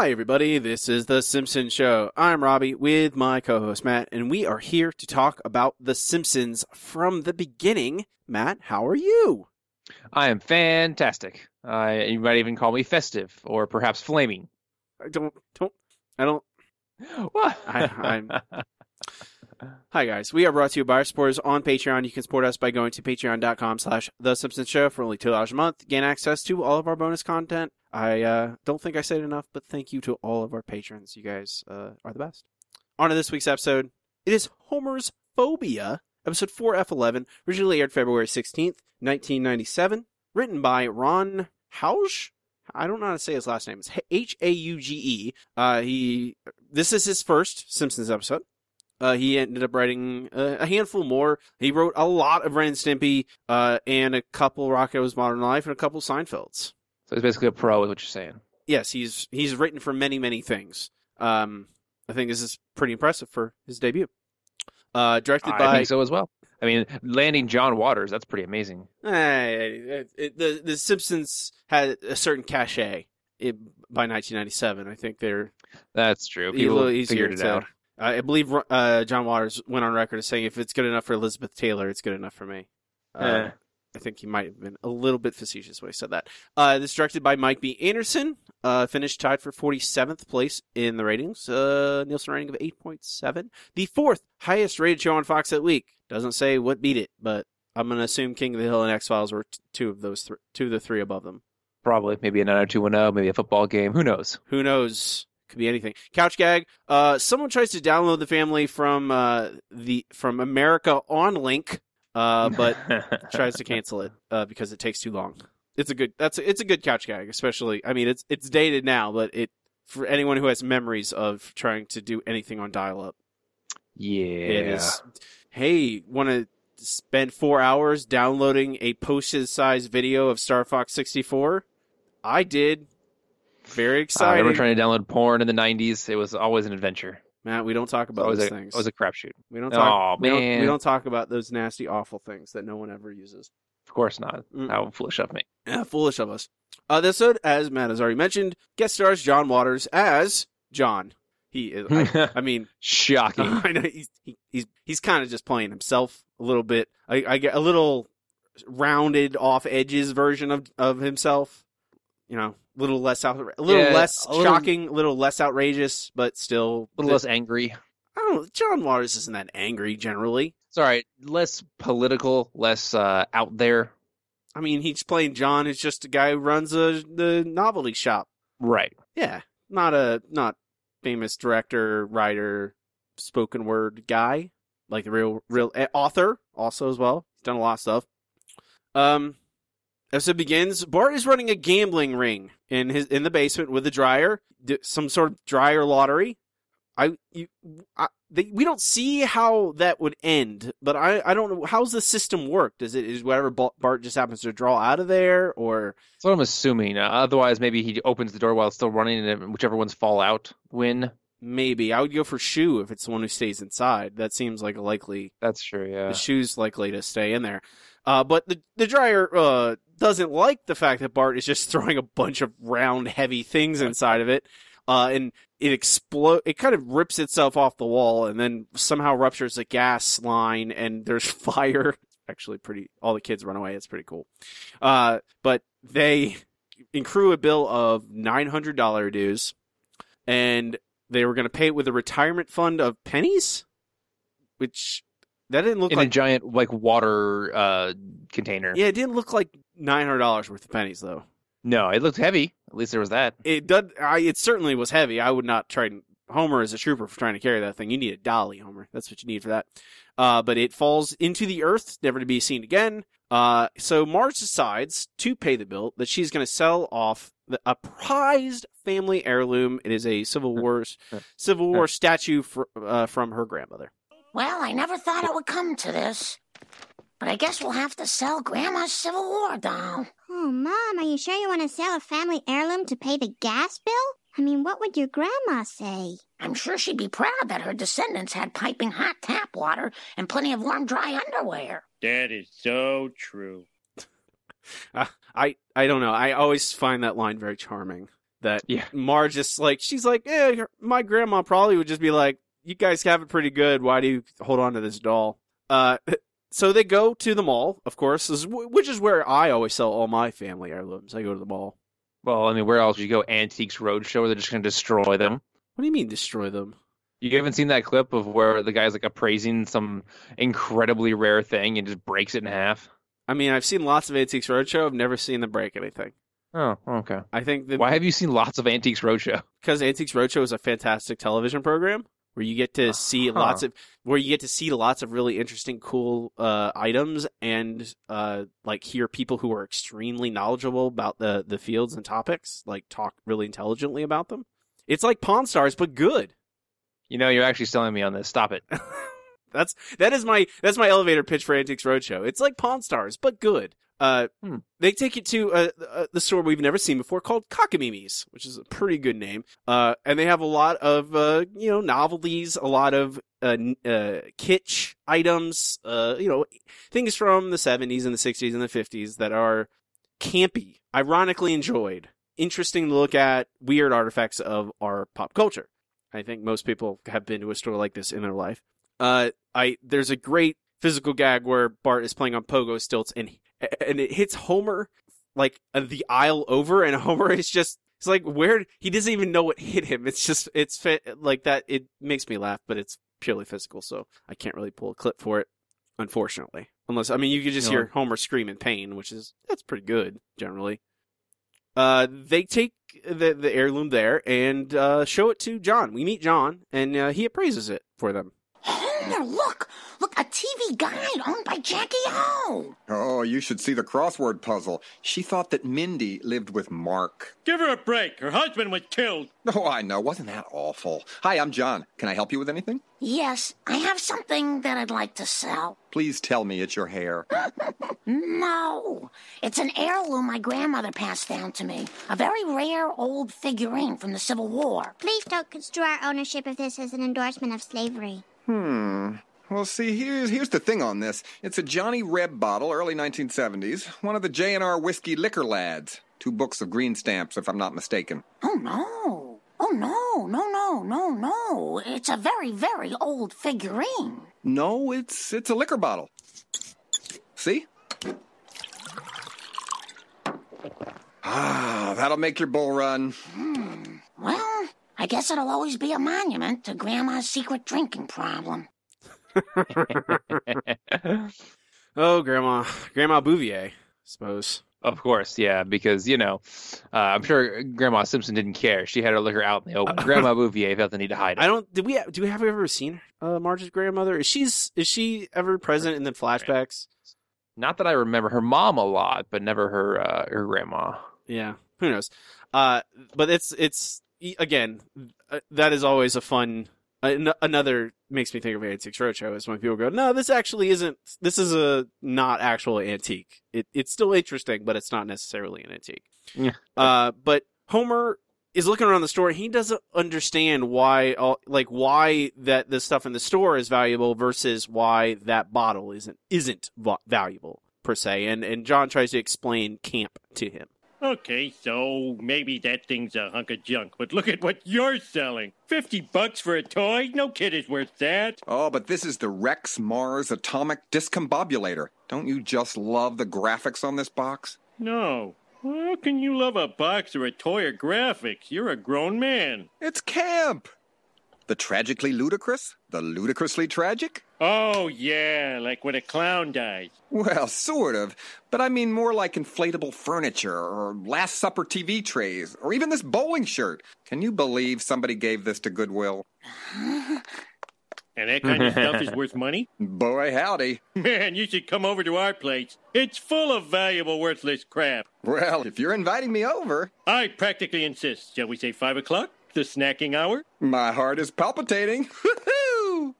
Hi, everybody. This is The Simpsons Show. I'm Robbie with my co host Matt, and we are here to talk about The Simpsons from the beginning. Matt, how are you? I am fantastic. Uh, you might even call me festive or perhaps flaming. I don't, don't, I don't. What? I, I'm. Hi, guys. We are brought to you by our supporters on Patreon. You can support us by going to patreon.com slash The Simpsons Show for only $2 a month. Gain access to all of our bonus content. I uh, don't think I said enough, but thank you to all of our patrons. You guys uh, are the best. On to this week's episode. It is Homer's Phobia, episode 4F11, originally aired February 16th, 1997. Written by Ron Hauge? I don't know how to say his last name. It's H A U G E. Uh, he. This is his first Simpsons episode. Uh, he ended up writing a, a handful more. He wrote a lot of Ren and Stimpy, uh, and a couple Rocko's Modern Life, and a couple Seinfelds. So it's basically a pro, is what you're saying. Yes, he's he's written for many many things. Um, I think this is pretty impressive for his debut. Uh, directed I by think so as well. I mean, landing John Waters, that's pretty amazing. Eh, the the Simpsons had a certain cachet it, by 1997. I think they're That's true. People figured it to. out. I believe uh, John Waters went on record as saying, "If it's good enough for Elizabeth Taylor, it's good enough for me." Uh. I think he might have been a little bit facetious when he said that. Uh, this is directed by Mike B. Anderson. Uh, finished tied for 47th place in the ratings. Uh, Nielsen rating of 8.7. The fourth highest rated show on Fox that week. Doesn't say what beat it, but I'm gonna assume King of the Hill and X Files were t- two of those, th- two of the three above them. Probably. Maybe a 90210, maybe a football game. Who knows? Who knows? Could be anything. Couch gag. Uh, someone tries to download the family from uh the from America Online, uh, but tries to cancel it uh, because it takes too long. It's a good that's it's a good couch gag, especially. I mean, it's it's dated now, but it for anyone who has memories of trying to do anything on dial up, yeah. it is. Hey, want to spend four hours downloading a posted size video of Star Fox sixty four? I did. Very I exciting. remember trying to download porn in the 90s. It was always an adventure. Matt, we don't talk about those a, things. it was a crapshoot. We don't talk. Aw, we, don't, we don't talk about those nasty, awful things that no one ever uses. Of course not. Mm. How foolish of me. Yeah, foolish of us. Uh, this episode, as Matt has already mentioned, guest stars John Waters as John. He is. I, I mean, Shocking. I know he's he, he's he's kind of just playing himself a little bit. I, I get a little rounded off edges version of of himself. You know, little less out, a little Yeah, less a little- shocking, a little less outrageous, but still a little less angry. I don't. John Waters isn't that angry generally. It's all right. Less political, less uh, out there. I mean, he's playing John, who's just a guy who runs a the novelty shop. Right. Yeah, not a not famous director, writer, spoken word guy like the real real eh, author also as well. He's done a lot of stuff. Um, episode begins. Bart is running a gambling ring in his in the basement with a dryer, some sort of dryer lottery. I you I, they, we don't see how that would end, but I I don't know how's the system work. Does it is whatever Bart just happens to draw out of there, or That's what I'm assuming. Uh, otherwise, maybe he opens the door while it's still running, and whichever ones fall out win. maybe I would go for Shoe if it's the one who stays inside. That seems like a likely That's true. Yeah. the shoe's likely to stay in there. Uh, but the the dryer uh, doesn't like the fact that Bart is just throwing a bunch of round, heavy things inside of it, uh, and it explode. It kind of rips itself off the wall, and then somehow ruptures a gas line, and there's fire. Actually, pretty. All the kids run away. It's pretty cool. Uh, but they accrue a bill of nine hundred dollar dues, and they were going to pay it with a retirement fund of pennies, which that didn't look In like a giant like water uh, container. yeah, it didn't look like nine hundred dollars worth of pennies though. No, it looked heavy. At least there was that. It did. I, it certainly was heavy. I would not try. Homer is a trooper for trying to carry that thing. You need a dolly, Homer. That's what you need for that. Uh, but it falls into the earth, never to be seen again. Uh, so Marge decides to pay the bill that she's going to sell off the, a prized family heirloom. It is a Civil War Civil War statue fr- uh, from her grandmother. Well, I never thought it would come to this. But I guess we'll have to sell Grandma's Civil War doll. Oh, Mom, are you sure you want to sell a family heirloom to pay the gas bill? I mean, what would your grandma say? I'm sure she'd be proud that her descendants had piping hot tap water and plenty of warm, dry underwear. That is so true. Uh, I I don't know. I always find that line very charming. That Yeah. Marge just like she's like, yeah, my grandma probably would just be like, you guys have it pretty good. Why do you hold on to this doll? Uh, so they go to the mall, of course, which is where I always sell all my family heirlooms. I go to the mall. Well, I mean, where else would you go? Antiques Roadshow, where they're just going to destroy them. What do you mean destroy them? You haven't seen that clip of where the guy's like appraising some incredibly rare thing and just breaks it in half? I mean, I've seen lots of Antiques Roadshow. I've never seen them break anything. Oh, okay. I think that Why have you seen lots of Antiques Roadshow? because Antiques Roadshow is a fantastic television program where you get to see Uh-huh. lots of where you get to see lots of really interesting, cool uh, items and uh, like hear people who are extremely knowledgeable about the the fields and topics like talk really intelligently about them. It's like Pawn Stars, but good. You know, you're actually selling me on this. Stop it. That's that is my that's my elevator pitch for Antiques Roadshow. It's like Pawn Stars, but good. Uh, Hmm. they take you to uh, uh, the store we've never seen before called Cockamamie's, which is a pretty good name. Uh, and they have a lot of uh, you know novelties, a lot of uh, uh, kitsch items, uh, you know things from the seventies and the sixties and the fifties that are campy, ironically enjoyed, interesting to look at, weird artifacts of our pop culture. I think most people have been to a store like this in their life. Uh, I there's a great physical gag where Bart is playing on pogo stilts and and it hits Homer like uh, the aisle over, and Homer is just it's like where he doesn't even know what hit him. It's just it's like that. It makes me laugh, but it's purely physical, so I can't really pull a clip for it, unfortunately. Unless I mean, you could just hear Homer scream in pain, which is that's pretty good generally. Uh, they take the the heirloom there and uh, show it to John. We meet John, and uh, he appraises it for them. Homer, look! Look, a TV guide owned by Jackie O. Oh, you should see the crossword puzzle. She thought that Mindy lived with Mork. Give her a break. Her husband was killed. Oh, I know. Wasn't that awful? Hi, I'm John. Can I help you with anything? Yes, I have something that I'd like to sell. Please tell me it's your hair. No, it's an heirloom my grandmother passed down to me. A very rare old figurine from the Civil War. Please don't construe our ownership of this as an endorsement of slavery. Hmm. Well, see, here's here's the thing on this. It's a Johnny Reb bottle, early 1970s. One of the J&R whiskey liquor lads. Two books of green stamps, if I'm not mistaken. Oh no! Oh no! No! No! No! No! It's a very, very old figurine. No, it's it's a liquor bottle. See? Ah, that'll make your bull run. Hmm. Well, I guess it'll always be a monument to Grandma's secret drinking problem. Oh, Grandma, Grandma Bouvier, I suppose. of course, yeah, because you know, uh, I'm sure Grandma Simpson didn't care. She had her liquor out in the open. Grandma Bouvier felt the need to hide it. I don't. Did we? Do we have we ever seen uh, Marge's grandmother? Is she's is she ever present in the flashbacks? Not that I remember her mom a lot, but never her uh, her grandma. Yeah, who knows? Uh, but it's it's again uh, that is always a fun. another makes me think of Antiques Roadshow is when people go, no, this actually isn't. This is a not actual antique. It it's still interesting, but it's not necessarily an antique. Yeah. Uh, but Homer is looking around the store. He doesn't understand why, all, like, why that the stuff in the store is valuable versus why that bottle isn't isn't valuable per se. And and John tries to explain camp to him. Okay, so maybe that thing's a hunk of junk, but look at what you're selling. Fifty bucks for a toy? No kid is worth that. Oh, but this is the Rex Mars Atomic Discombobulator. Don't you just love the graphics on this box? No. How can you love a box or a toy or graphics? You're a grown man. It's camp! The tragically ludicrous? The ludicrously tragic? Oh, yeah, like when a clown dies. Well, sort of. But I mean more like inflatable furniture, or Last Supper TV trays, or even this bowling shirt. Can you believe somebody gave this to Goodwill? And that kind of stuff is worth money? Boy, howdy. Man, you should come over to our place. It's full of valuable, worthless crap. Well, if you're inviting me over, I practically insist. Shall we say five o'clock? The snacking hour? my heart is palpitating. Woohoo!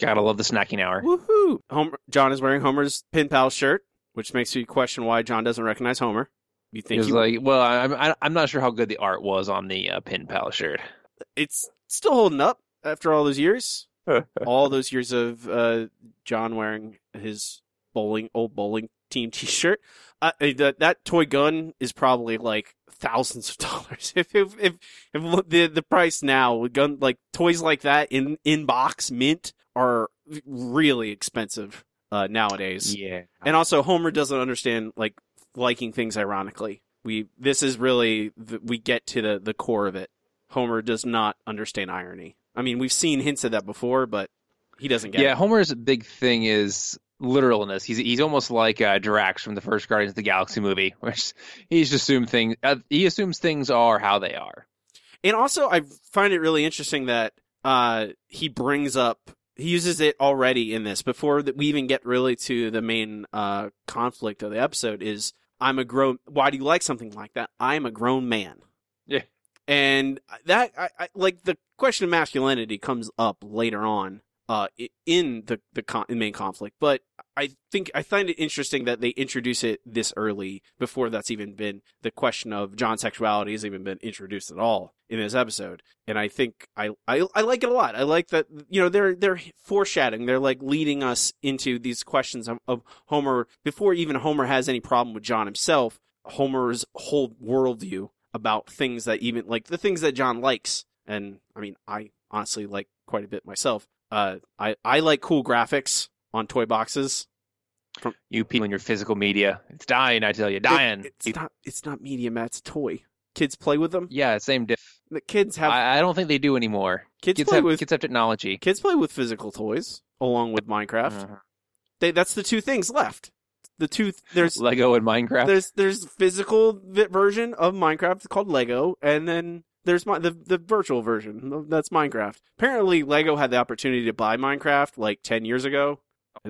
Gotta love the snacking hour. Woohoo! Homer, John is wearing Homer's pin pal shirt, which makes you question why John doesn't recognize Homer. You think was he, like, well, I'm I- I'm not sure how good the art was on the uh, pin pal shirt. it's still holding up after all those years? all those years of uh, John wearing his bowling old bowling team T-shirt. Uh, that that toy gun is probably like thousands of dollars. If if if, if the the price now gun like toys like that in in box mint are really expensive uh, nowadays. Yeah. And also, Homer doesn't understand like liking things ironically. We this is really the, we get to the the core of it. Homer does not understand irony. I mean, we've seen hints of that before, but he doesn't get Yeah, it. Homer's big thing is literalness. He's he's almost like uh, Drax from the first Guardians of the Galaxy movie, which he's just assumed things. Uh, he assumes things are how they are. And also, I find it really interesting that uh, he brings up, he uses it already in this before that we even get really to the main uh, conflict of the episode. Is I'm a grown. Why do you like something like that? I'm a grown man. Yeah. And that, I, I like the question of masculinity comes up later on, uh, in the the con- main conflict. But I think I find it interesting that they introduce it this early before that's even been the question of John's sexuality has even been introduced at all in this episode. And I think I, I I like it a lot. I like that you know they're they're foreshadowing. They're like leading us into these questions of, of Homer before even Homer has any problem with John himself. Homer's whole worldview about things that even like the things that John likes. And I mean, I honestly like quite a bit myself. Uh, I I like cool graphics on toy boxes. From You people in your physical media, it's dying. I tell you, dying. It- it's not. It's not media, Matt. It's a toy. Kids play with them. yeah, same diff. The kids have I, I don't think they do anymore. kids, Kids play have with kids have technology. kids play with physical toys along with Minecraft. Uh-huh. They, that's the two things left. The two there's Lego and Minecraft. there's there's physical vi- version of Minecraft called Lego, and then there's my, the the virtual version that's Minecraft. Apparently, Lego had the opportunity to buy Minecraft like ten years ago,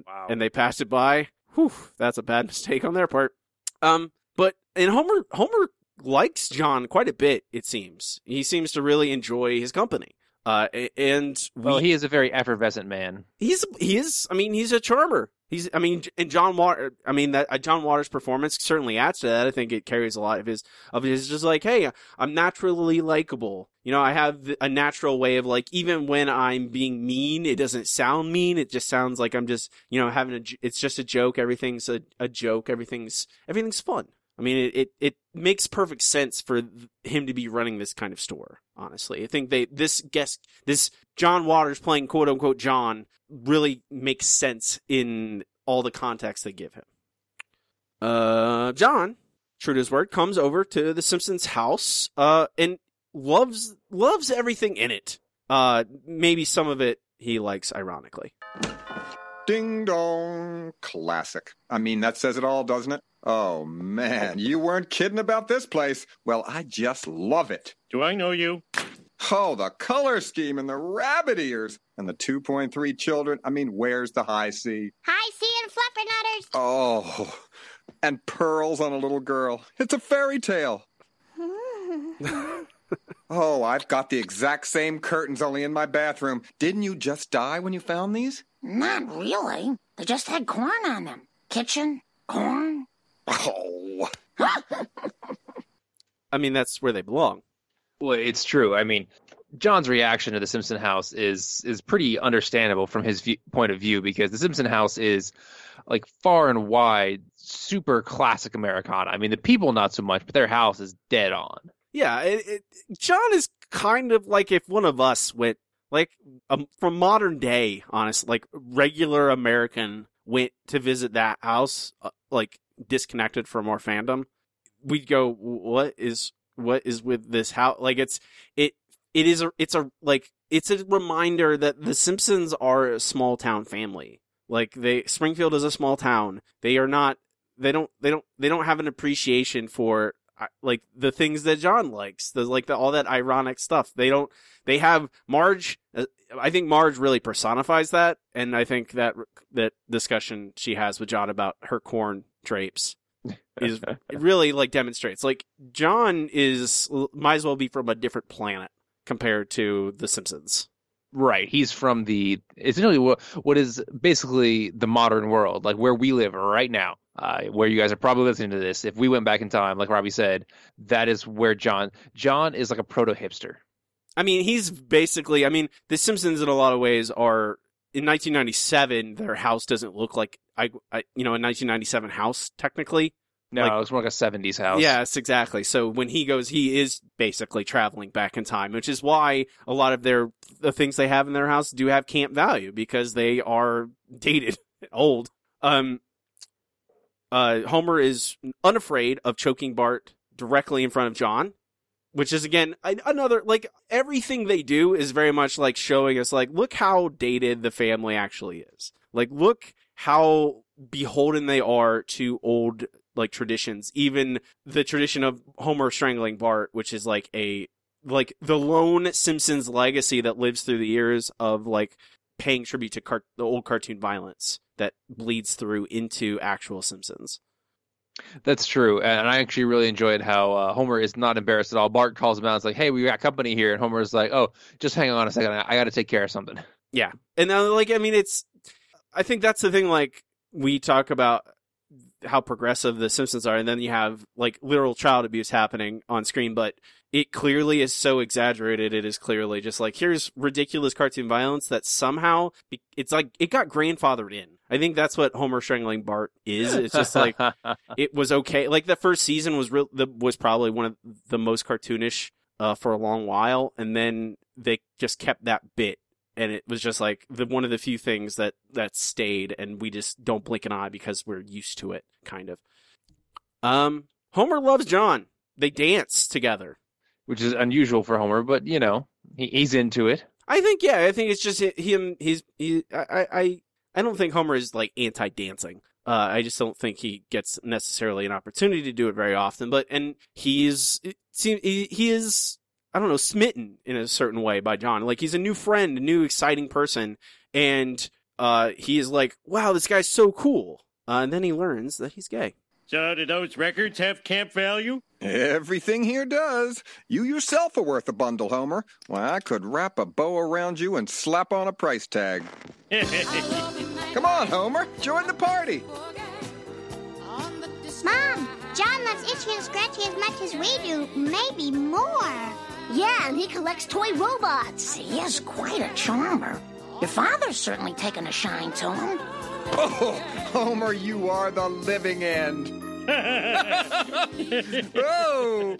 wow. and they passed it by. Whew, that's a bad mistake on their part. Um, but and Homer Homer likes John quite a bit. It seems he seems to really enjoy his company. Uh, and we, well, he is a very effervescent man. he's he is. I mean, he's a charmer. He's. I mean, and John Water. I mean, that uh, John Waters' performance certainly adds to that. I think it carries a lot of his of his. Just like, hey, I'm naturally likable. You know, I have a natural way of like, even when I'm being mean, it doesn't sound mean. It just sounds like I'm just, you know, having a, It's just a joke. Everything's a, a joke. Everything's everything's fun. I mean, it, it, it makes perfect sense for him to be running this kind of store. Honestly, I think they this guest this John Waters playing quote unquote John really makes sense in all the context they give him. Uh, John, true to his word, comes over to the Simpsons house, uh, and loves loves everything in it. Uh, maybe some of it he likes ironically. Ding dong. Classic. I mean, that says it all, doesn't it? Oh, man, you weren't kidding about this place. Well, I just love it. Do I know you? Oh, the color scheme and the rabbit ears and the 2.3 children. I mean, where's the Hi-C? High see and fluffernutters. Oh, and pearls on a little girl. It's a fairy tale. Oh, I've got the exact same curtains only in my bathroom. Didn't you just die when you found these? Not really. They just had corn on them. Kitchen, corn. Oh, I mean, that's where they belong. Well, it's true. I mean, John's reaction to the Simpson house is is pretty understandable from his view, point of view because the Simpson house is like far and wide super classic Americana. I mean, the people not so much, but their house is dead on. Yeah, it, it, John is kind of like if one of us went, like, um, from modern day, honest, like regular American went to visit that house, uh, like disconnected from our fandom, we'd go, what is what is with this house? Like, it's it it is a it's a like it's a reminder that the Simpsons are a small town family. Like they Springfield is a small town. They are not. They don't. They don't. They don't have an appreciation for like the things that John likes, the like the, all that ironic stuff. They don't. They have Marge. uh, I think Marge really personifies that, and I think that that discussion she has with John about her corn drapes is really like demonstrates like John is might as well be from a different planet compared to the Simpsons. Right. He's from the essentially what what is basically the modern world, like where we live right now. Uh, where you guys are probably listening to this. If we went back in time, like Robbie said, that is where John John is like a proto hipster. I mean, he's basically. I mean, The Simpsons in a lot of ways are in 1997 their house doesn't look like I, I you know a 1997 house technically. No, Like- it was more like a '70s house. Yes, exactly. So when he goes, he is basically traveling back in time, which is why a lot of their the things they have in their house do have camp value because they are dated, old. Um, uh, Homer is unafraid of choking Bart directly in front of John, which is again another like everything they do is very much like showing us like look how dated the family actually is. Like look how beholden they are to old like traditions, even the tradition of Homer strangling Bart, which is like a like the lone Simpsons legacy that lives through the years of like paying tribute to car- the old cartoon violence that bleeds through into actual Simpsons. That's true, and I actually really enjoyed how uh, Homer is not embarrassed at all. Bart calls him out, and is like, "Hey, we got company here," and Homer's like, "Oh, just hang on a second, I, I got to take care of something." Yeah. And now, like, I mean, it's, I think that's the thing, like, we talk about how progressive the Simpsons are, and then you have, like, literal child abuse happening on screen, but it clearly is so exaggerated. It is clearly just like, here's ridiculous cartoon violence that somehow, it's like, it got grandfathered in. I think that's what Homer strangling Bart is. It's just like, it was okay. Like the first season was real, the, was probably one of the most cartoonish uh, for a long while, and then they just kept that bit, and it was just like the one of the few things that that stayed, and we just don't blink an eye because we're used to it, kind of. Um, Homer loves John. They dance together. which is unusual for Homer, but you know, he, he's into it. I think yeah, I think it's just him. He's he. I I I don't think Homer is like anti dancing. Uh, I just don't think he gets necessarily an opportunity to do it very often. But and he's it seem he, he is I don't know smitten in a certain way by John. Like he's a new friend, a new exciting person, and uh, he is like, wow, this guy's so cool. Uh, and then he learns that he's gay. So, do those records have camp value? Everything here does. You yourself are worth a bundle, Homer. Why, I could wrap a bow around you and slap on a price tag. Come on, Homer. Join the party. Mom, John loves Itchy and Scratchy as much as we do, maybe more. Yeah, and he collects toy robots. He is quite a charmer. Your father's certainly taken a shine to him. Oh, Homer, you are the living end. oh,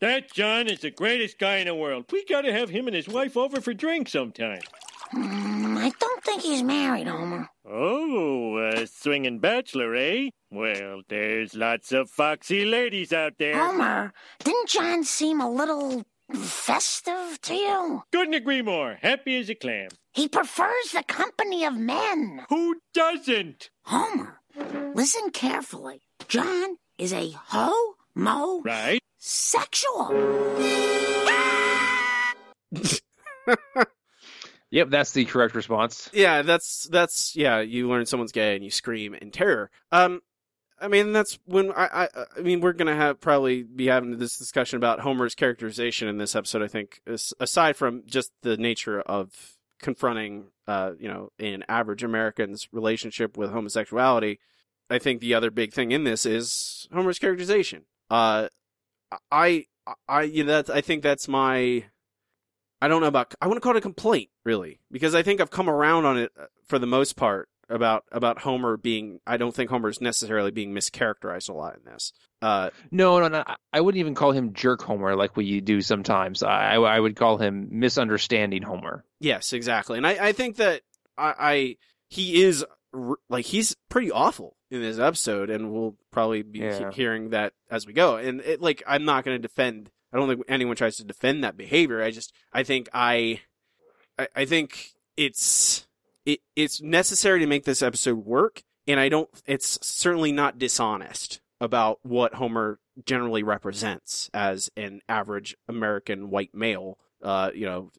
that John is the greatest guy in the world. We gotta have him and his wife over for drinks sometime. Hmm, I don't think he's married, Homer. Oh, a swinging bachelor, eh? Well, there's lots of foxy ladies out there. Homer, didn't John seem a little festive to you? Couldn't agree more. Happy as a clam. He prefers the company of men. Who doesn't? Homer, listen carefully. John is a ho-mo Right? sexual. Yep, that's the correct response. Yeah, that's that's yeah. You learn someone's gay and you scream in terror. Um, I mean that's when I I, I mean we're gonna have probably be having this discussion about Homer's characterization in this episode. I think aside from just the nature of confronting uh you know an average American's relationship with homosexuality, I think the other big thing in this is Homer's characterization. Uh, I I you know that's I think that's my I don't know about. I wouldn't call it a complaint, really, because I think I've come around on it uh, for the most part about about Homer being. I don't think Homer's necessarily being mischaracterized a lot in this. Uh, No, no, no. I- I wouldn't even call him jerk Homer like we do sometimes. I, I would call him misunderstanding Homer. yes, exactly, and I, I think that I, I he is like he's pretty awful in this episode, and we'll probably be Yeah. he- hearing that as we go. And it, like, I'm not going to defend. I don't think anyone tries to defend that behavior. I just, I think I, I, I think it's it, it's necessary to make this episode work, and I don't. It's certainly not dishonest about what Homer generally represents as an average American white male. Uh, you know,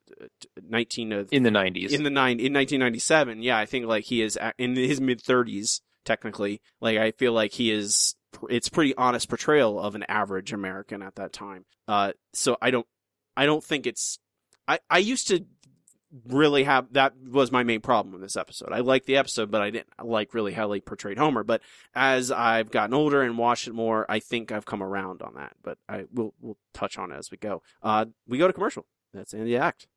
nineteen of in the 90s. in the nine in 1997 yeah i think like he is in his mid 30s technically like i feel like he is it's pretty honest portrayal of an average american at that time. Uh so i don't i don't think it's i i used to really have that was my main problem with this episode. I liked the episode but i didn't like really how they portrayed homer. But as i've gotten older and watched it more i think i've come around on that. But i will we'll touch on it as we go. Uh we go to commercial. That's in the act.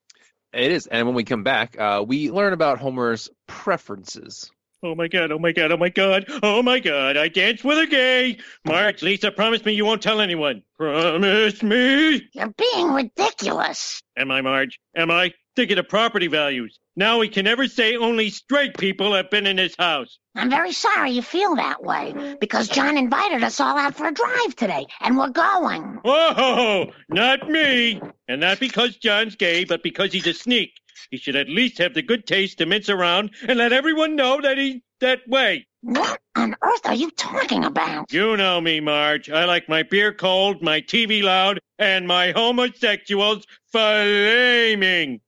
It is, and when we come back, uh, we learn about Homer's preferences. Oh my god, oh my god, oh my god, oh my god, I danced with a gay. Marge, Lisa, promise me you won't tell anyone. Promise me. You're being ridiculous. Am I, Marge? Am I? Think of the property values. Now we can never say only straight people have been in this house. I'm very sorry you feel that way because John invited us all out for a drive today, and we're going. Oh, Whoa, not me. And not because John's gay, but because he's a sneak. He should at least have the good taste to mince around and let everyone know that he's that way. What on earth are you talking about? You know me, Marge. I like my beer cold, my TV loud, and my homosexuals flaming.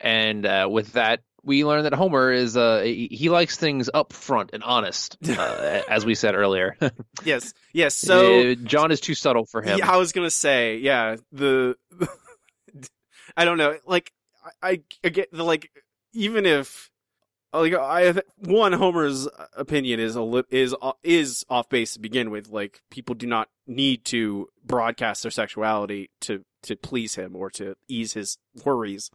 And uh, with that, we learn that Homer is uh, he he likes things up front and honest, uh, as we said earlier. Yes, yes. So Uh, John is too subtle for him. Yeah, I was gonna say, yeah, the I don't know, like I, I, get the like even if like I one Homer's opinion is a is uh, is off base to begin with. Like people do not need to broadcast their sexuality to to please him or to ease his worries.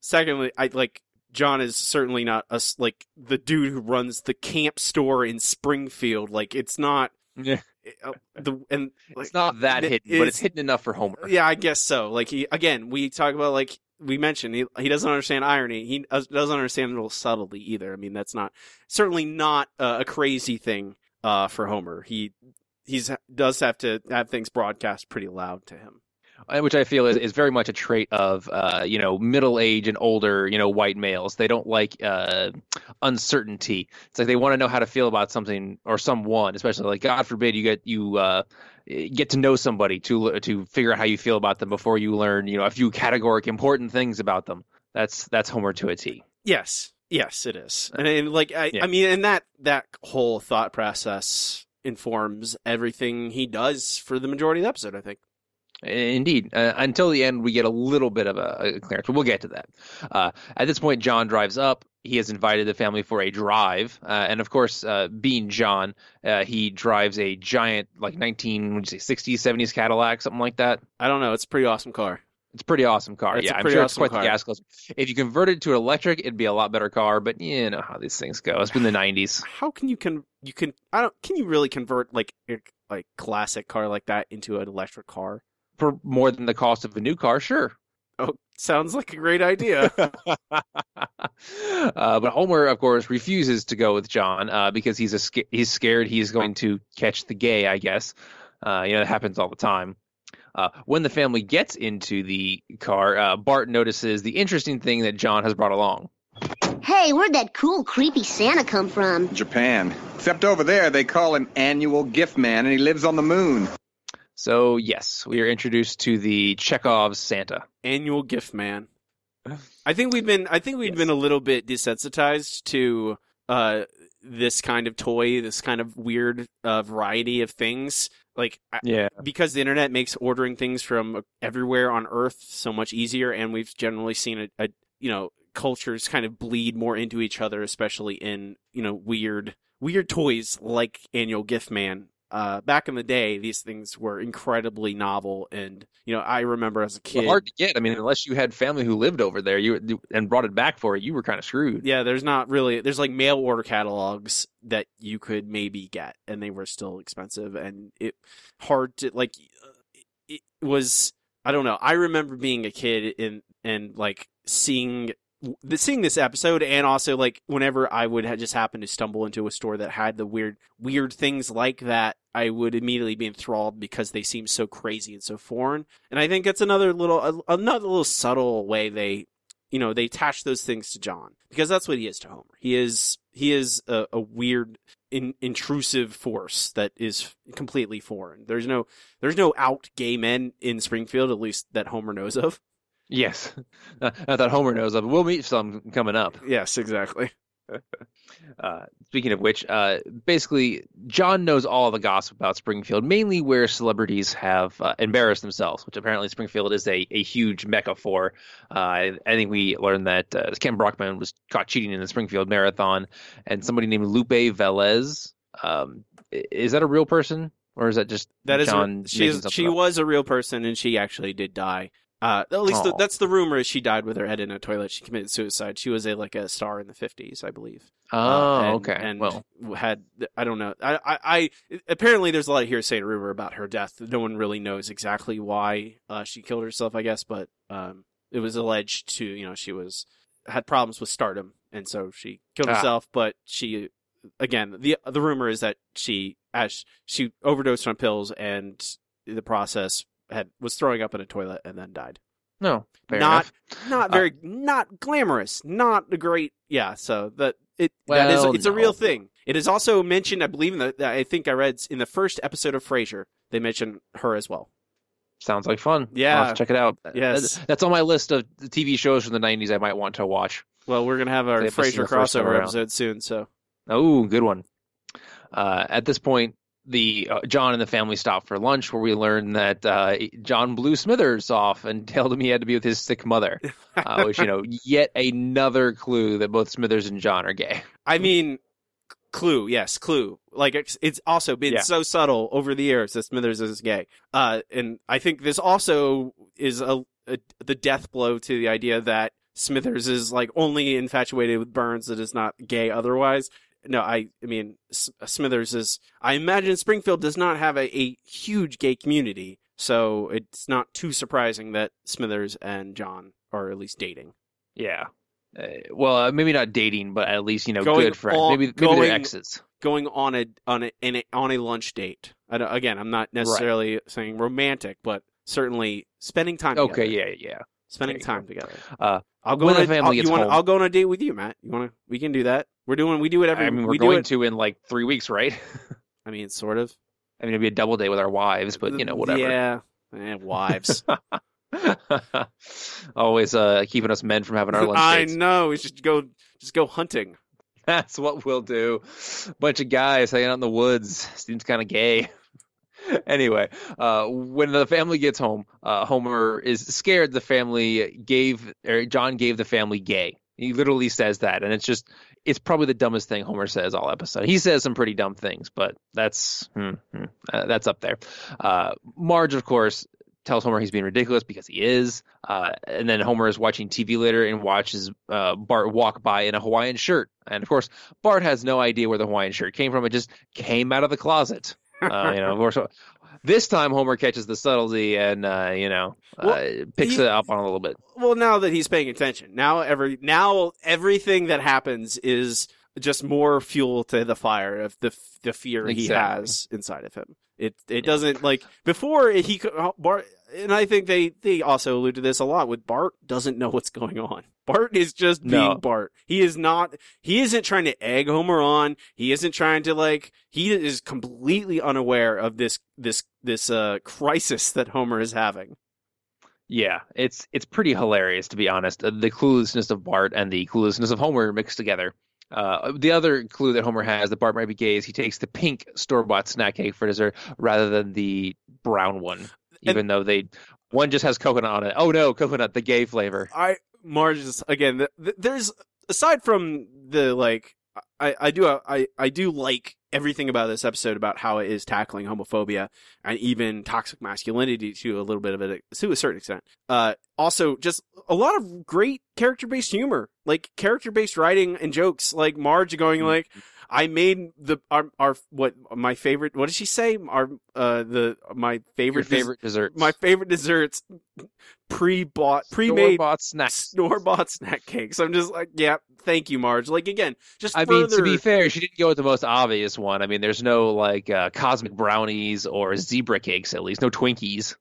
Secondly, I like John is certainly not us like the dude who runs the camp store in Springfield. Like it's not Yeah. uh, the and like, It's not that it- hidden, but it's hidden enough for Homer. yeah, I guess so. Like he again, we talk about like we mentioned he he doesn't understand irony. He does- doesn't understand it subtly either. I mean, that's not certainly not uh, a crazy thing uh, for Homer. He he's does have to have things broadcast pretty loud to him. Uh, which I feel is, is very much a trait of uh, you know middle age and older you know white males. They don't like uh, uncertainty. It's like they want to know how to feel about something or someone, especially like God forbid you get you uh, get to know somebody to to figure out how you feel about them before you learn you know a few categoric important things about them. That's that's Homer to a T. Yes, yes, it is. And, and like I, Yeah. I mean, and that that whole thought process informs everything he does for the majority of the episode. I think. Indeed. Uh, until the end, we get a little bit of a, a clearance, but we'll get to that. Uh, at this point, John drives up. He has invited the family for a drive, uh, and of course, uh, being John, uh, he drives a giant, like 19, would you say, 60s, 70s Cadillac, something like that. I don't know. It's a pretty awesome car. It's a pretty awesome car. It's a yeah, I'm sure awesome it's quite car. the gas guzzler. If you converted it to an electric, it'd be a lot better car. But you know how these things go. It's been the 90s. How can you con you can I don't can you really convert like a like classic car like that into an electric car? For more than the cost of a new car, sure. Oh, sounds like a great idea. uh, but Homer, of course, refuses to go with John uh, because he's a sca- he's scared he's going to catch the gay. I guess uh, you know that happens all the time. Uh, when the family gets into the car, uh, Bart notices the interesting thing that John has brought along. Hey, where'd that cool, creepy Santa come from? Japan. Except over there, they call him Annual Gift Man, and he lives on the moon. So yes, we are introduced to the Chekhov's Santa. Annual gift man. I think we've been I think we've Yes. been a little bit desensitized to uh this kind of toy, this kind of weird uh, variety of things. Like I- Yeah, because the internet makes ordering things from everywhere on earth so much easier and we've generally seen a, a you know cultures kind of bleed more into each other especially in you know weird weird toys like annual gift man uh back in the day these things were incredibly novel and you know i remember as a kid, Well, hard to get. I mean, unless you had family who lived over there, you and brought it back for it, you were kind of screwed. yeah there's not really there's like mail order catalogs that you could maybe get and they were still expensive and it hard to like it was i don't know i remember being a kid and and like seeing seeing this episode and also like whenever i would just happen to stumble into a store that had the weird weird things like that i would immediately be enthralled because they seem so crazy and so foreign and i think that's another little another little subtle way they you know they attach those things to John because that's what he is to Homer. He is he is a, a weird, in, intrusive force that is completely foreign. There's no there's no out gay men in Springfield, at least that Homer knows of. Yes, uh, not that Homer knows of. We'll meet some coming up. Yes, exactly. Uh, speaking of which, uh, basically, John knows all the gossip about Springfield, mainly where celebrities have uh, embarrassed themselves, which apparently Springfield is a, a huge mecca for. Uh, I, I think we learned that uh, Kent Brockman was caught cheating in the Springfield Marathon, and somebody named Lupe Velez. Um, is that a real person, or is that just That is John a, she is she up? was a real person and she actually did die Uh, at least the, that's the rumor. Is she died with her head in a toilet. She committed suicide. She was a like a star in the fifties, I believe. Oh, Uh, and- okay. And well, had I don't know. I, I, I apparently there's a lot of hearsay and rumor about her death. No one really knows exactly why uh, she killed herself. I guess, but um, it was alleged to you know she was had problems with stardom, and so she killed Ah. herself. But she again the the rumor is that she as she overdosed on pills and the process had was throwing up in a toilet and then died no, not- enough. not Uh, very not glamorous not a great yeah so that it that is Well, it's a real thing it is also mentioned i believe in the i think i read in the first episode of frasier they mention her as well Sounds like fun. Yeah. I'll have to check it out. Yes. That- that's on my list of the TV shows from the '90s I might want to watch. well we're gonna have our They have to see frasier the first time crossover episode soon so Oh, good one. Uh, at this point, the uh, John and the family stop for lunch, where we learn that uh, John blew Smithers off and told him he had to be with his sick mother, uh, which you know, yet another clue that both Smithers and John are gay. i mean clue yes clue like it's, it's also been Yeah. so subtle over the years that smithers is gay uh and i think this also is a, a the death blow to the idea that smithers is like only infatuated with burns that is not gay otherwise no i i mean S- smithers is i imagine springfield does not have a, a huge gay community so it's not too surprising that smithers and john are at least dating Yeah. Uh, well, uh, maybe not dating, but at least you know, Going good friends. on- maybe maybe going- they're exes. going on a on a, a on a lunch date. I again, I'm not necessarily saying romantic, but certainly spending time. Okay, together. yeah, yeah. Spending time together. Uh, I'll go when on the a, family I'll, gets you wanna, home- I'll go on a date with you, Matt. You want to? We can do that. We're doing. We do it every. I mean, we're we going to in like three weeks, right? I mean, sort of. I mean, it'd be a double day with our wives, but you know, whatever. Yeah, eh, wives. Always uh, keeping us men from having our lunch I dates. know. We should go. Just go hunting. That's what we'll do. Bunch of guys hanging out in the woods. Seems kind of gay. anyway, uh, when the family gets home, uh, Homer is scared the family gave, or John gave the family gay. He literally says that, and it's just, it's probably the dumbest thing Homer says all episode. He says some pretty dumb things, but that's, hmm, hmm, uh, that's up there. Uh, Marge, of course, tells Homer he's being ridiculous because he is. Uh, and then Homer is watching TV later and watches uh, Bart walk by in a Hawaiian shirt. And of course, Bart has no idea where the Hawaiian shirt came from. It just came out of the closet. Uh, you know, of course. This time, Homer catches the subtlety and uh, you know uh, picks he- it up on a little bit. well now that he's paying attention now every now everything that happens is just more fuel to the fire of the the fear he has inside of him it it doesn't like before he could uh, and i think they they also allude to this a lot with bart doesn't know what's going on bart is just being No. bart he is not he isn't trying to egg homer on he isn't trying to like he is completely unaware of this this this uh crisis that homer is having Yeah, it's it's pretty hilarious to be honest. Uh, The cluelessness of Bart and the cluelessness of Homer mixed together. Uh, the other clue that Homer has that Bart might be gay is he takes the pink store bought snack cake for dessert rather than the brown one, even though they one just has coconut on it. Oh no, coconut, the gay flavor. I Marge is again. Th- th- there's aside from the like, I I do I I do like everything about this episode about how it is tackling homophobia and even toxic masculinity to a little bit of it to a certain extent. Uh, also just a lot of great character based humor, like character based writing and jokes, like Marge going like. I made the our, our what my favorite what did she say our uh the my Your favorite des- favorite dessert. my favorite desserts pre bought pre made bought snacks. store bought snack cakes. I'm just like, yeah, thank you, Marge. Like again, just I mean, to be fair, she didn't go with the most obvious one. I mean, there's no like uh, cosmic brownies or zebra cakes, at least no Twinkies.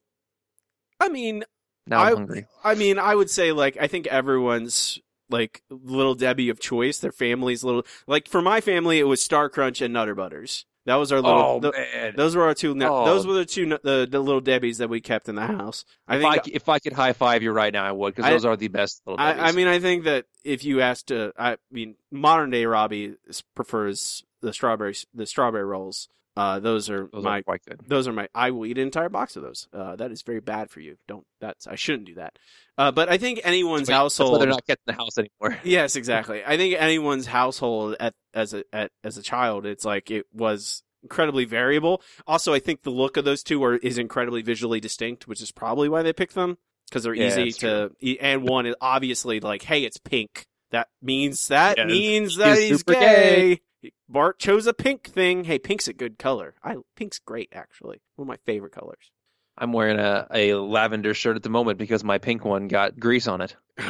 I mean, Now I'm I- hungry. I mean, I would say like I think everyone's like little Debbie of choice. Their family's little like for my family, it was Star Crunch and Nutter Butters. That was our little. Oh th- man, those were our two. Oh. Those were the two the, the little Debbies that we kept in the house. I if think. I, if I could high five you right now, I would because those are the best little. I, I mean, I think that if you asked, uh, I mean, modern day Robbie prefers the strawberry the strawberry rolls. Uh, those are those my are quite good. those are my i will eat an entire box of those uh that is very bad for you don't that's i shouldn't do that uh but i think anyone's Wait, That's why household they're not kept in the house anymore. yes exactly i think anyone's household at as a at, as a child it's like it was incredibly variable also i think the look of those two are is incredibly visually distinct which is probably why they picked them because they're Yeah, easy to. e- And one is obviously like, hey, it's pink. That means that Yeah, means that he's he's super gay. Bart chose a pink thing. Hey, pink's a good color. I pink's great actually. One of my favorite colors. I'm wearing a, a lavender shirt at the moment because my pink one got grease on it.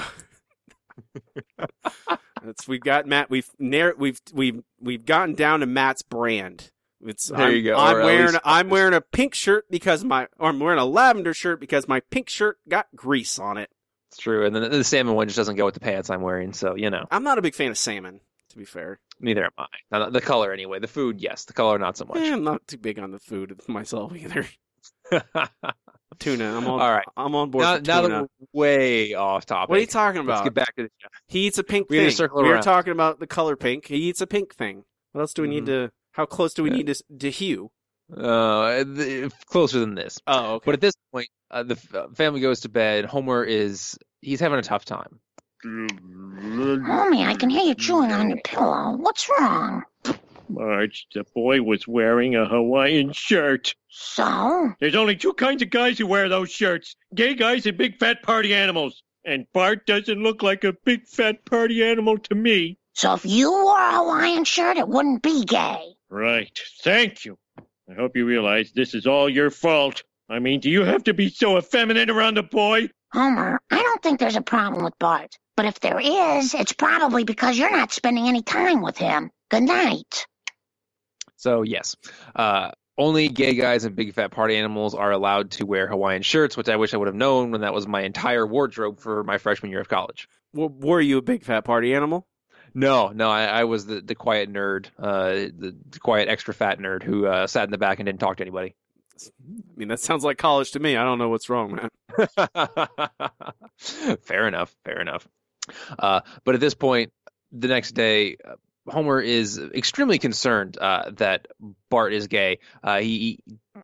That's we've got Matt. We've narr- we've we've we've gotten down to Matt's brand. It's There I'm, you go, I'm or wearing least- I'm wearing a pink shirt because my or I'm wearing a lavender shirt because my pink shirt got grease on it. It's true, and then the salmon one just doesn't go with the pants I'm wearing. So you know, I'm not a big fan of salmon, be fair. neither am I. The color anyway. The food, yes. The color, not so Eh, much. I'm not too big on the food myself either. Tuna. I'm on. All right. I'm on board now, now that we're way off topic, what are you talking let's about? get back to show. He eats a pink We need thing. we were talking about the color pink. He eats a pink thing. What else do we need Mhm. to? How close do we Yeah. need to to Hugh? Uh, the, closer than this. Oh, okay. But at this point, uh, the family goes to bed. Homer is he's having a tough time. Homie, I can hear you chewing on your pillow. What's wrong? Marge, the boy was wearing a Hawaiian shirt. So? There's only two kinds of guys who wear those shirts gay guys and big fat party animals. And Bart doesn't look like a big fat party animal to me. So if you wore a Hawaiian shirt, it wouldn't be gay. Right. Thank you. I hope you realize this is all your fault. I mean, do you have to be so effeminate around a boy? Homer, I don't think there's a problem with Bart. But if there is, it's probably because you're not spending any time with him. Good night. So yes, uh, only gay guys and big fat party animals are allowed to wear Hawaiian shirts, which I wish I would have known when that was my entire wardrobe for my freshman year of college. W- were you a big fat party animal? No, no, I, I was the, the quiet nerd, uh, the, the quiet extra fat nerd who uh, sat in the back and didn't talk to anybody. I mean, that sounds like college to me. I don't know what's wrong, man. fair enough, fair enough. Uh, but at this point, the next day, uh, Homer is extremely concerned uh, that Bart is gay. Uh, he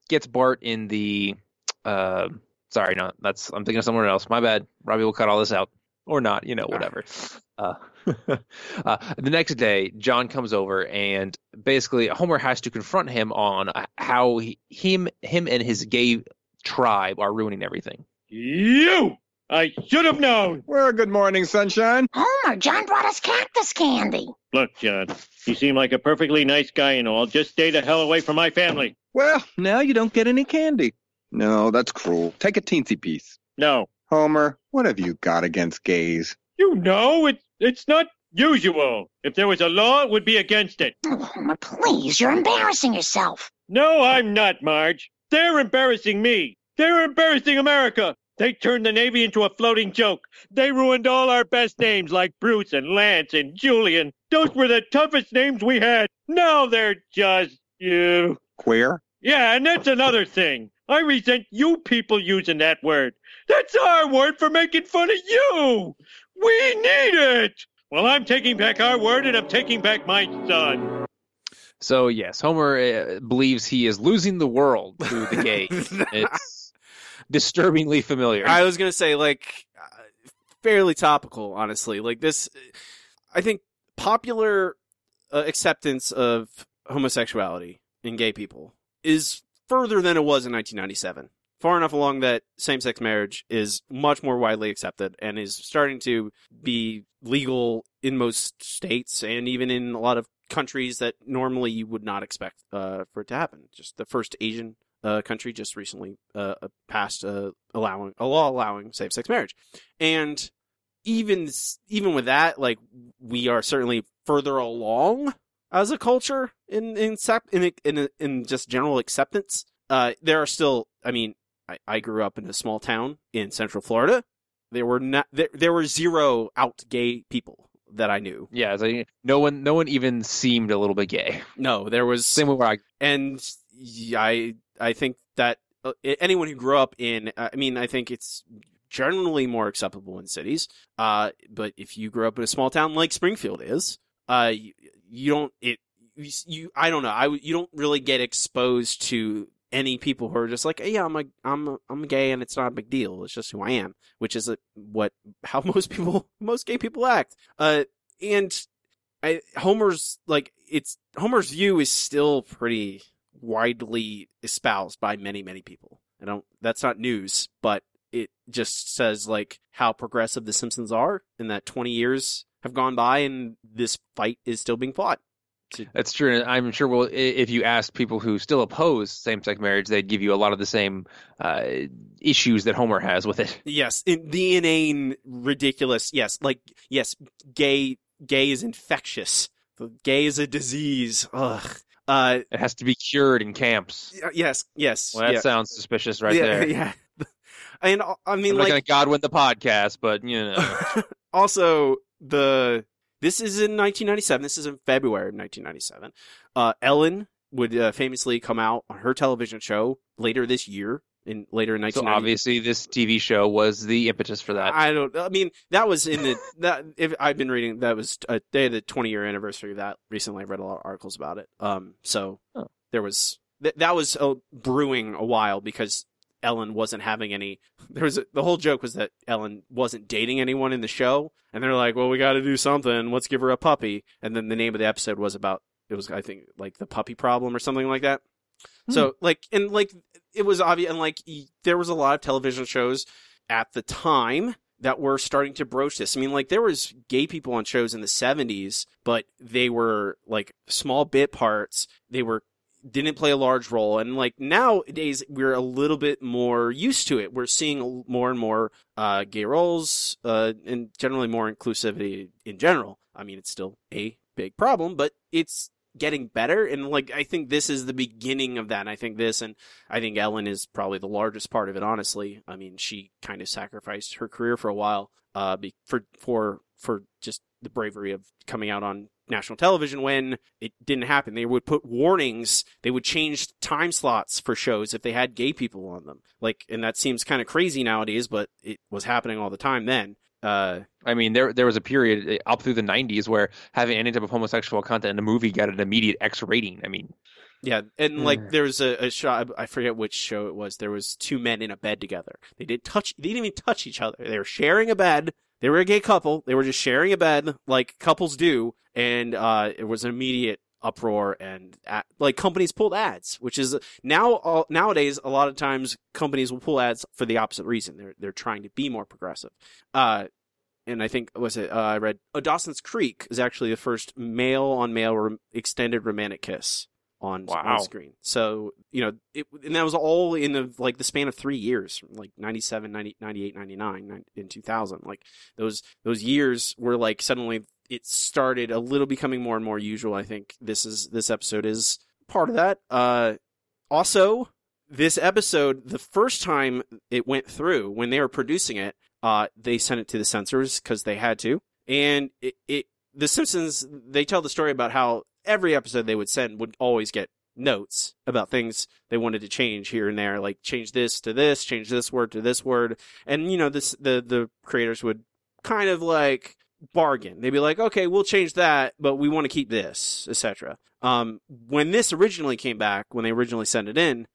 gets Bart in the. Uh, sorry, no, that's I'm thinking of someone else. My bad. Robbie will cut all this out, or not. You know, whatever. Uh, the next day, John comes over and basically Homer has to confront him on uh, how he, him him and his gay tribe are ruining everything. You! I should have known! Well, good morning, sunshine. Homer, John brought us cactus candy. Look, John, you seem like a perfectly nice guy and all. Just stay the hell away from my family. Well, now you don't get any candy. No, that's cruel. Take a teensy piece. No. Homer, what have you got against gays? You know, it, it's not usual. If there was a law, it would be against it. Oh, Homer, please, you're embarrassing yourself. No, I'm not, Marge. They're embarrassing me. They're embarrassing America. They turned the Navy into a floating joke. They ruined all our best names like Bruce and Lance and Julian. Those were the toughest names we had. Now they're just you. Queer? Yeah, and that's another thing. I resent you people using that word. That's our word for making fun of you. We need it. Well, I'm taking back our word and I'm taking back my son. So yes, Homer uh, believes he is losing the world to the gays. it's disturbingly familiar. I was gonna say like uh, fairly topical, honestly. Like this, I think popular uh, acceptance of homosexuality in gay people is further than it was in 1997. Far enough along that same-sex marriage is much more widely accepted and is starting to be legal in most states and even in a lot of countries that normally you would not expect uh, for it to happen. Just the first Asian uh, country just recently uh, passed uh, allowing a law allowing same-sex marriage, and even even with that, like we are certainly further along as a culture in in in in, in just general acceptance. Uh, there are still, I mean, I, I grew up in a small town in Central Florida. There were not there, there were zero out gay people that I knew. yeah, like, no one, no one even seemed a little bit gay. No, there was Same with where I. and I I think that uh, anyone who grew up in uh, I mean I think it's generally more acceptable in cities. Uh, but if you grew up in a small town like Springfield is, uh, you, don't it you, you I don't know. I you don't really get exposed to any people who are just like yeah I'm a I'm a, I'm gay and it's not a big deal. It's just who I am which is a, what how most people most gay people act. Uh and I Homer's like it's Homer's view is still pretty widely espoused by many many people. I don't that's not news, but it just says like how progressive the Simpsons are, and that 20 years have gone by, and this fight is still being fought. That's true. And I'm sure. Well, if you ask people who still oppose same-sex marriage, they'd give you a lot of the same uh, issues that Homer has with it. Yes, in, the inane, ridiculous. Yes, like yes, gay, gay is infectious. Gay is a disease. Ugh. Uh, it has to be cured in camps. Yes, yes. Well, that yeah. sounds suspicious, right yeah, there. Yeah. And I mean, I'm like, not gonna Godwin the podcast, but you know. also the this is in 1997. This is in February of 1997. Uh, Ellen would uh, famously come out on her television show later this year. In later in 1990. So obviously, this TV show was the impetus for that. I don't. I mean, that was in the that. If I've been reading, that was a day of the 20 year anniversary of that. Recently, I read a lot of articles about it. Um, so Oh. there was th- that was uh, brewing a while because Ellen wasn't having any. There was a, the whole joke was that Ellen wasn't dating anyone in the show, and they're like, "Well, we got to do something. Let's give her a puppy." And then the name of the episode was about it was I think like the puppy problem or something like that. So hmm. like and like it was obvious and like there was a lot of television shows at the time that were starting to broach this. I mean, like there was gay people on shows in the 70s, but they were like small bit parts. They were didn't play a large role. And like nowadays we're a little bit more used to it. We're seeing more and more uh gay roles uh and generally more inclusivity in general. I mean it's still a big problem but it's getting better. And like i think this is the beginning of that. And i think this and i think ellen is probably the largest part of it honestly. I mean she kind of sacrificed her career for a while uh for for for just the bravery of coming out on national television when it didn't happen they would put warnings they would change time slots for shows if they had gay people on them like and that seems kind of crazy nowadays but it was happening all the time then uh I mean, there there was a period uh, up through the '90s where having any type of homosexual content in a movie got an immediate X rating. I mean, Yeah, and like there was a, a shot. I forget which show it was. There was two men in a bed together. They didn't touch. They didn't even touch each other. They were sharing a bed. They were a gay couple. They were just sharing a bed like couples do, and uh, it was an immediate uproar and a like companies pulled ads, which is now uh, nowadays a lot of times companies will pull ads for the opposite reason. They're they're trying to be more progressive. Uh, and I think was it uh, I read oh, Dawson's Creek is actually the first male on male extended romantic kiss on, Wow. on screen. So, you know, it, and that was all in the like the span of 3 years, like 97, 90, 98, 99, 90 in 2000. Like those those years were like suddenly it started a little becoming more and more usual. I think this is this episode is part of that. Uh also this episode the first time it went through when they were producing it uh, they sent it to the censors because they had to. And it, it, the Simpsons, they tell the story about how every episode they would send would always get notes about things they wanted to change here and there, like change this to this, change this word to this word. And, you know, this, the, the creators would kind of like bargain. They'd be like, okay, we'll change that, but we want to keep this, etc. Um, when this originally came back, when they originally sent it in,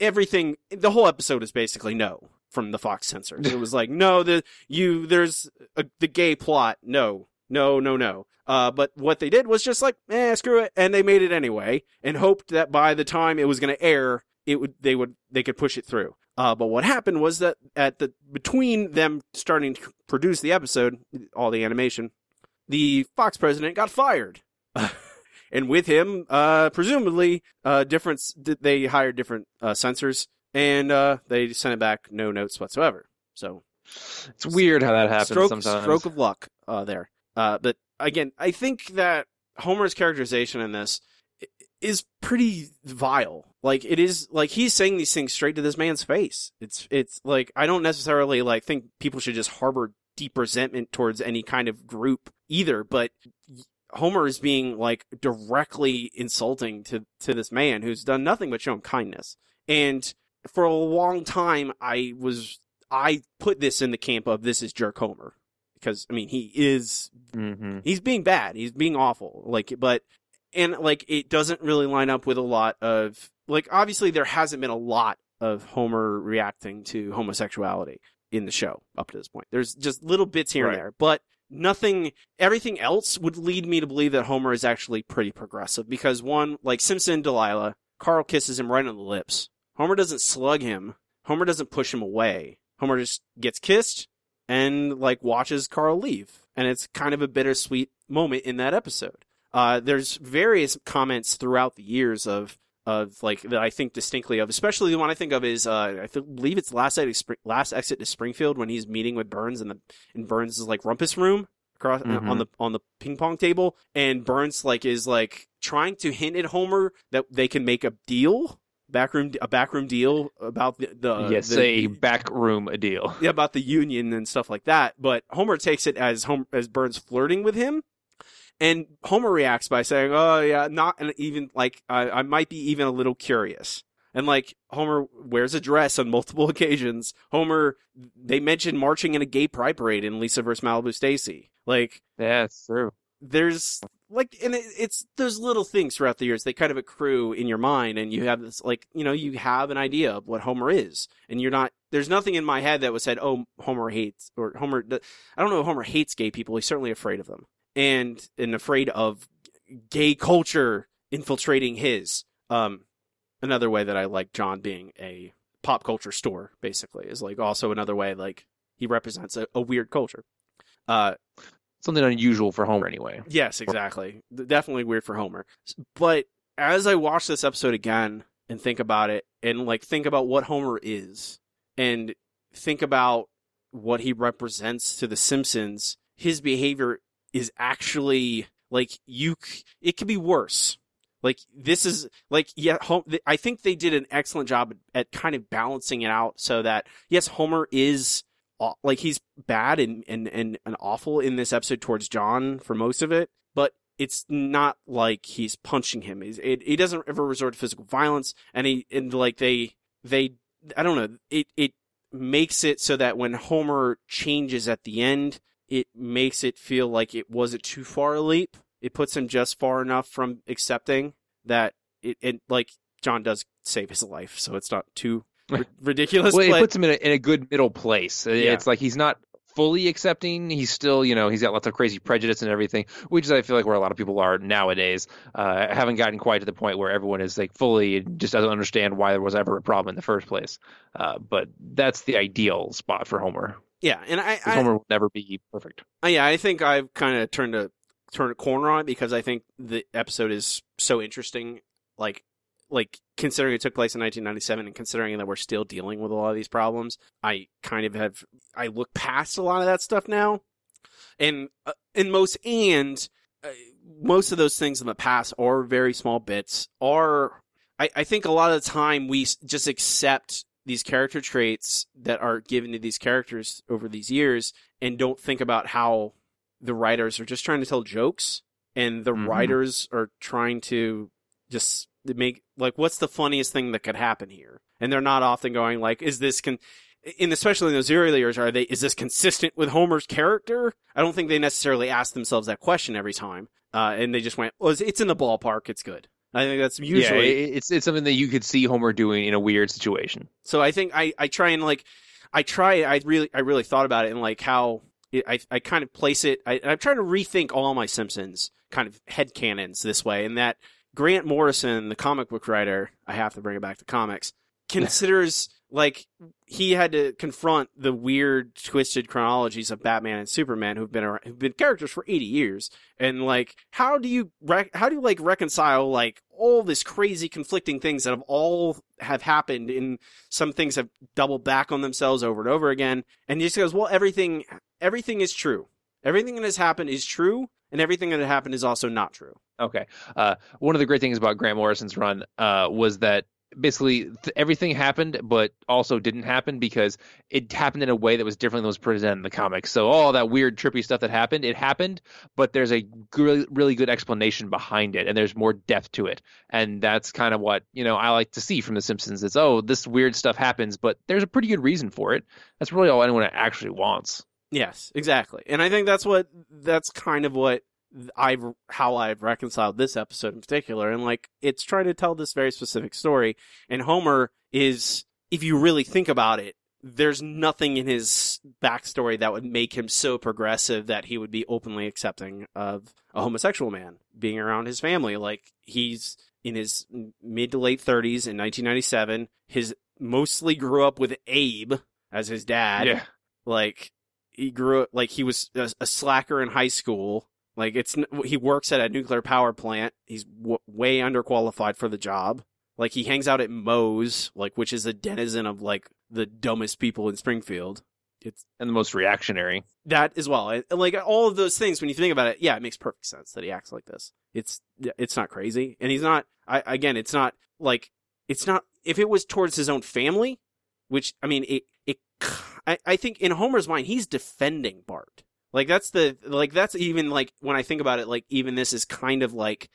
everything, the whole episode is basically no from the Fox censors. It was like, no, the you there's a, the gay plot. No, no, no, no. Uh, but what they did was just like, eh, screw it, and they made it anyway, and hoped that by the time it was going to air, it would they would they could push it through. Uh, but what happened was that at the between them starting to produce the episode, all the animation, the Fox president got fired. and with him, uh, presumably, uh, different, they hired different, uh, censors and, uh, they sent it back, no notes whatsoever. So, it's weird how that happens stroke, sometimes. stroke of luck, uh, there. Uh, but again, I think that Homer's characterization in this is pretty vile. Like, it is, like, he's saying these things straight to this man's face. It's, it's like, I don't necessarily, like, think people should just harbor deep resentment towards any kind of group either, but Homer is being like directly insulting to to this man who's done nothing but show him kindness. And for a long time, I was I put this in the camp of this is jerk Homer because I mean he is hmm he's being bad, he's being awful. Like, but and like it doesn't really line up with a lot of like obviously there hasn't been a lot of Homer reacting to homosexuality in the show up to this point. There's just little bits here Right. and there, but nothing everything else would lead me to believe that Homer is actually pretty progressive because one, like Simpson Delilah, Carl kisses him right on the lips. Homer doesn't slug him. Homer doesn't push him away. Homer just gets kissed and like watches Carl leave, and it's kind of a bittersweet moment in that episode. Uh, there's various comments throughout the years of of like that I think distinctly of, especially the one I think of is uh, I th- believe it's last exit, last exit to Springfield when he's meeting with Burns in the in Burns' like rumpus room across Mhm. on the on the ping pong table, and Burns like is like trying to hint at Homer that they can make a deal, backroom a backroom deal about the, the yes, the, a back room deal. yeah, about the union and stuff like that. But Homer takes it as home as Burns flirting with him, and Homer reacts by saying, "Oh yeah, not and even like I, I might be even a little curious." And like Homer wears a dress on multiple occasions. Homer, they mentioned marching in a gay pride parade in Lisa versus Malibu Stacy. Like Yeah, it's true. there's like and it, it's those little things throughout the years they kind of accrue in your mind and you have this like you know you have an idea of what homer is and you're not there's nothing in my head that was said oh homer hates or homer i don't know homer hates gay people he's certainly afraid of them and and afraid of gay culture infiltrating his um another way that i like john being a pop culture store basically is like also another way like he represents a, a weird culture. Uh Something unusual for Homer, anyway. Yes, exactly. Definitely weird for Homer. But as I watch this episode again and think about it and like think about what Homer is and think about what he represents to the Simpsons, his behavior is actually like you it could be worse. Like this is like yeah, I think they did an excellent job at kind of balancing it out so that yes, Homer is like he's bad and, and, and, and awful in this episode towards John for most of it, but it's not like he's punching him. He's, it, he doesn't ever resort to physical violence, and he and like they they I don't know it it makes it so that when Homer changes at the end, it makes it feel like it wasn't too far a leap. It puts him just far enough from accepting that it and like John does save his life, so it's not too ridiculous. Well, it puts him in a, in a good middle place. Yeah. It's like he's not fully accepting. He's still, you know, he's got lots of crazy prejudice and everything, which is I feel like where a lot of people are nowadays. Uh, I haven't gotten quite to the point where everyone is like fully just doesn't understand why there was ever a problem in the first place. Uh, but that's the ideal spot for Homer. yeah, and I, I Homer will never be perfect. Uh, yeah, I think I've kind of turned a turned a corner on it because I think the episode is so interesting. Like, like considering it took place in 1997 and considering that we're still dealing with a lot of these problems, I kind of have I look past a lot of that stuff now, and uh, and most and uh, most of those things in the past are very small bits. Are I, I think a lot of the time we just accept these character traits that are given to these characters over these years and don't think about how the writers are just trying to tell jokes and the Mhm. writers are trying to just make like what's the funniest thing that could happen here? And they're not often going like is this con in especially in those early years are they is this consistent with homer's character? I don't think they necessarily ask themselves that question every time uh, and they just went well it's, it's in the ballpark it's good. I think that's usually it- it's it's something that you could see Homer doing in a weird situation. so I think I, I try and like I try I really I really thought about it and like how it, I I kind of place it I, I'm trying to rethink all my Simpsons kind of head canons this way and that Grant Morrison the comic book writer I have to bring it back to comics considers like he had to confront the weird twisted chronologies of Batman and Superman who've been around, who've been characters for 80 years. And like how do you rec- how do you like reconcile like all this crazy conflicting things that have all have happened and some things have doubled back on themselves over and over again? And he just goes well everything everything is true. Everything that has happened is true and everything that happened is also not true Okay. Uh, one of the great things about Grant Morrison's run uh, was that basically th- everything happened, but also didn't happen because it happened in a way that was different than was presented in the comics. So all that weird, trippy stuff that happened, it happened, but there's a really, really good explanation behind it, and there's more depth to it. And that's kind of what you know I like to see from The Simpsons. It's oh, this weird stuff happens, but there's a pretty good reason for it. That's really all anyone actually wants. Yes, exactly. And I think that's what that's kind of what I've how I've reconciled this episode in particular and like it's trying to tell this very specific story and Homer is if you really think about it there's nothing in his backstory that would make him so progressive that he would be openly accepting of a homosexual man being around his family like he's in his mid to late 30s in 1997 his mostly grew up with Abe as his dad. Yeah. Like he grew up like he was a, a slacker in high school. Like it's he works at a nuclear power plant. He's w- way underqualified for the job. Like he hangs out at Moe's, like which is a denizen of like the dumbest people in Springfield. It's And the most reactionary. that as well. And, like all of those things, when you think about it, yeah, it makes perfect sense that he acts like this. It's it's not crazy, and he's not. I again, it's not like it's not. If it was towards his own family, which I mean, it it. I, I think in Homer's mind, he's defending Bart. Like that's the like that's even like when I think about it, like even this is kind of like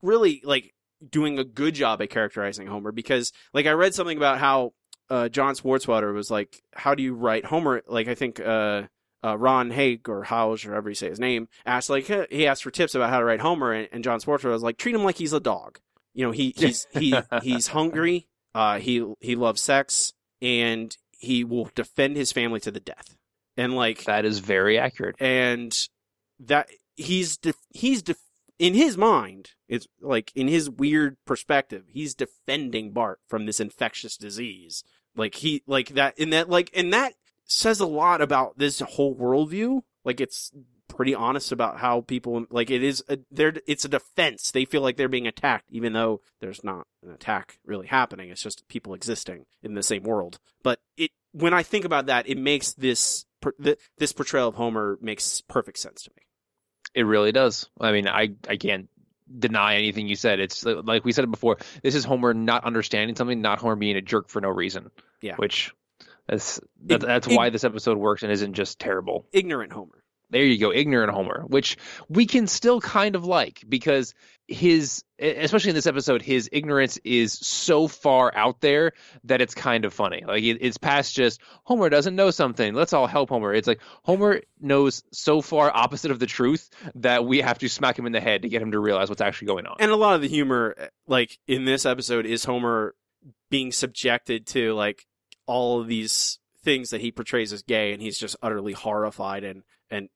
really like doing a good job at characterizing Homer because like I read something about how uh, John Swartzwelder was like, how do you write Homer? Like I think uh, uh, Ron Haig or Hauge or however you say his name asked like he asked for tips about how to write Homer, and, and John Swartzwelder was like, treat him like he's a dog. You know, he he's he he's hungry. Uh, he he loves sex, and he will defend his family to the death. And like That is very accurate. and that he's def- he's def- in his mind it's like in his weird perspective he's defending bart from this infectious disease. Like he like that in that like and that says a lot about this whole worldview. Like it's pretty honest about how people like it is a, they're it's a defense. They feel like they're being attacked even though there's not an attack really happening. It's just people existing in the same world. But it when i think about that it makes this per- th- this portrayal of homer makes perfect sense to me It really does. I mean, I I can't deny anything you said. It's like we said it before. This is Homer not understanding something, not Homer being a jerk for no reason. Yeah. Which that's that's ig- why this episode works and isn't just terrible. ignorant homer There you go, ignorant Homer, which we can still kind of like because his, especially in this episode, his ignorance is so far out there that it's kind of funny. Like it, it's past just Homer doesn't know something. Let's all help Homer. It's like Homer knows so far opposite of the truth that we have to smack him in the head to get him to realize what's actually going on. and a lot of the humor eh, like in this episode is homer being subjected to like all of these things that he portrays as gay and he's just utterly horrified and and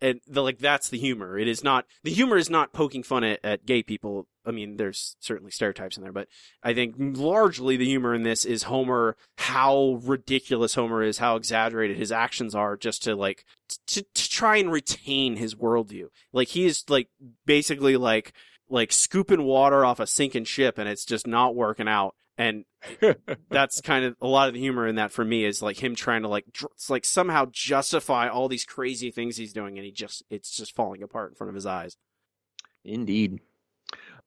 and the, like that's the humor. It is not the humor is not poking fun at, at gay people. I mean there's certainly stereotypes in there but i think largely the humor in this is homer how ridiculous homer is how exaggerated his actions are just to like to, to try and retain his worldview. Like he is like basically like like scooping water off a sinking ship and it's just not working out and that's kind of a lot of the humor in that for me is like him trying to like dr- like somehow justify all these crazy things he's doing and he just it's just falling apart in front of his eyes Indeed.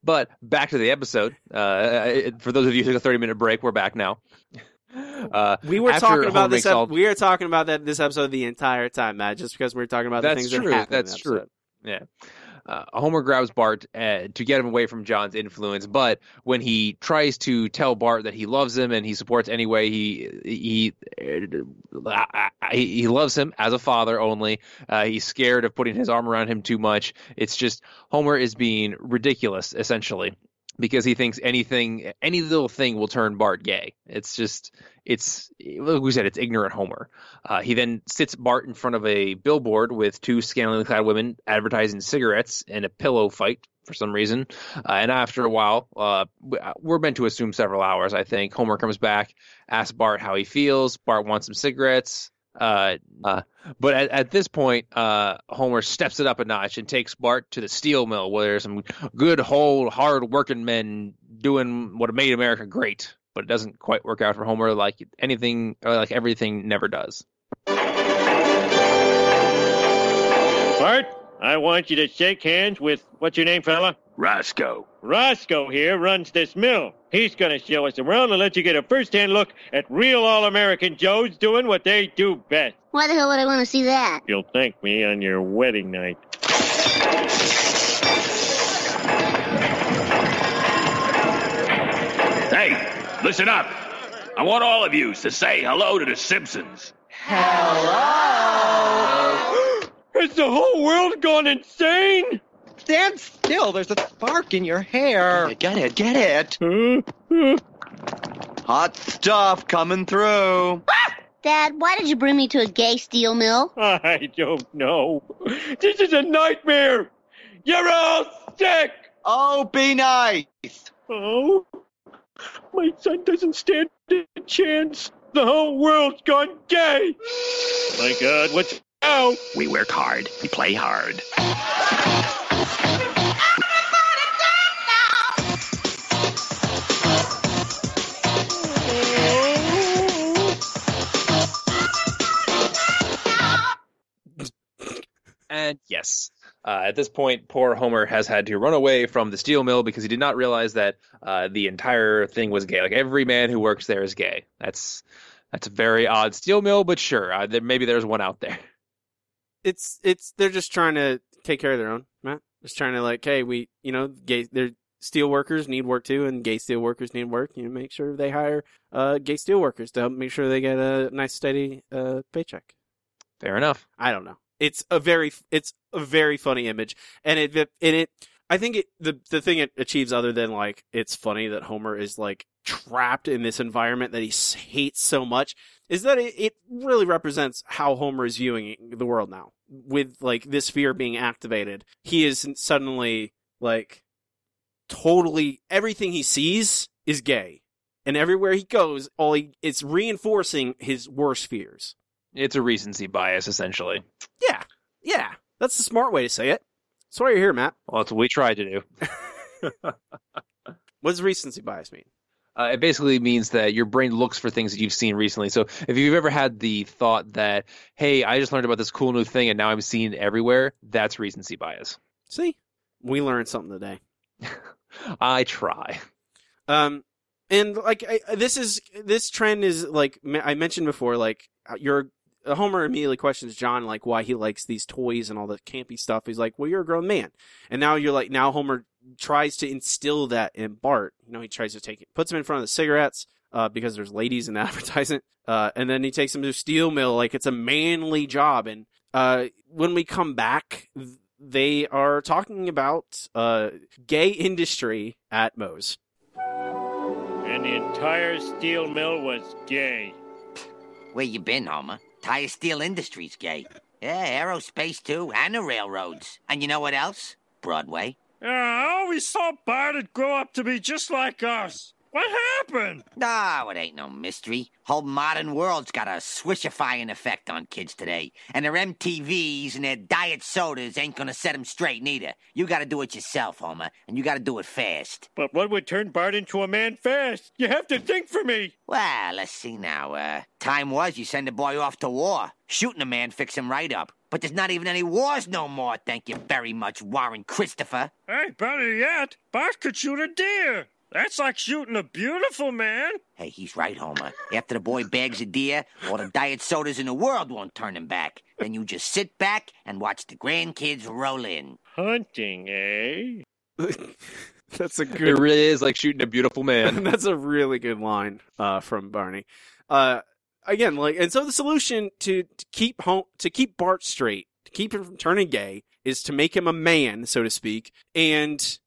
But back to the episode. Uh, for those of you who took a 30 minute break, we're back now. Uh, we were talking about this ep- all- we are talking about that this episode the entire time matt just because we are talking about the That's things true, that happen in that's the true. Yeah. Uh, Homer grabs Bart uh, to get him away from John's influence, but when he tries to tell Bart that he loves him and he supports anyway, he he uh, he, he loves him as a father only. Uh, he's scared of putting his arm around him too much. It's just Homer is being ridiculous essentially because he thinks anything any little thing will turn Bart gay. It's just it's like we said it's ignorant Homer. Uh, he then sits Bart in front of a billboard with two scantily clad women advertising cigarettes and a pillow fight for some reason. Uh, and after a while, uh, we- we're meant to assume several hours, I think. Homer comes back, asks Bart how he feels. Bart wants some cigarettes. Uh, uh, but at, at this point, uh, Homer steps it up a notch and takes Bart to the steel mill where there's some good, whole, hard working men doing what made America great. But it doesn't quite work out for Homer like anything, or like everything never does. Bart, I want you to shake hands with what's your name, fella? Roscoe. Roscoe here runs this mill. He's going to show us around and let you get a first-hand look at real all-American Joes doing what they do best. Why the hell would I want to see that? You'll thank me on your wedding night. Hey, listen up. I want all of you to say hello to the Simpsons. Hello? Has the whole world gone insane? Stand still. There's a spark in your hair. Get it, get it. Huh? Huh? Hot stuff coming through. Ah! Dad, why did you bring me to a gay steel mill? I don't know. This is a nightmare. You're all sick. Oh, be nice. Oh, my son doesn't stand a chance. The whole world's gone gay. My God, what's now? We work hard. We play hard. And yes, uh, at this point, poor Homer has had to run away from the steel mill because he did not realize that uh, the entire thing was gay. Like every man who works there is gay. That's that's a very odd steel mill, but sure, uh, there, maybe there's one out there. It's it's they're just trying to take care of their own, Matt. Just trying to like, hey, we you know, gay they're steel workers need work too, and gay steel workers need work. You know, make sure they hire uh gay steel workers to help make sure they get a nice steady uh paycheck. Fair enough. I don't know. It's a very it's a very funny image, and it and it. I think it the the thing it achieves other than like it's funny that Homer is like trapped in this environment that he hates so much is that it, it really represents how Homer is viewing the world now. With like this fear being activated, he is suddenly like totally everything he sees is gay, and everywhere he goes, all he it's reinforcing his worst fears. It's a recency bias, essentially. Yeah, yeah, that's the smart way to say it. That's why you're here, Matt. Well, that's what we tried to do. What does recency bias mean? Uh, it basically means that your brain looks for things that you've seen recently. So if you've ever had the thought that, hey, I just learned about this cool new thing and now I'm seeing it everywhere, that's recency bias. See, we learned something today. I try. Um, and like I, this is this trend is like I mentioned before. Like uh, your uh, Homer immediately questions John like why he likes these toys and all the campy stuff. He's like, "Well, you're a grown man," and now you're like, now Homer tries to instill that in Bart. You know, he tries to take it, puts him in front of the cigarettes. Uh, because there's ladies in the advertisement, uh, and then he takes him to a steel mill like it's a manly job. And uh, when we come back, th- they are talking about uh, gay industry at Moe's. And the entire steel mill was gay. Where you been, Homer? Tire Steel Industries gay. Yeah, aerospace too, and the railroads. And you know what else? Broadway. Yeah, I always thought Bart'd grow up to be just like us. What happened? Oh, it ain't no mystery. Whole modern world's got a swishifying effect on kids today. And their MTVs and their diet sodas ain't gonna set 'em straight neither. You gotta do it yourself, Homer, and you gotta do it fast. But what would turn Bart into a man fast? You have to think for me. Well, let's see now. Uh, time was you send a boy off to war. Shooting a man fix him right up. But there's not even any wars no more, thank you very much, Warren Christopher. Hey, better yet, Bart could shoot a deer. That's like shooting a beautiful man. Hey, he's right, Homer. After the boy bags a deer, all the diet sodas in the world won't turn him back. Then you just sit back and watch the grandkids roll in. Hunting, eh? That's a good. It really is like shooting a beautiful man. That's a really good line uh, from Barney. Uh, again, like, and so the solution to, to keep home to keep Bart straight, to keep him from turning gay, is to make him a man, so to speak, and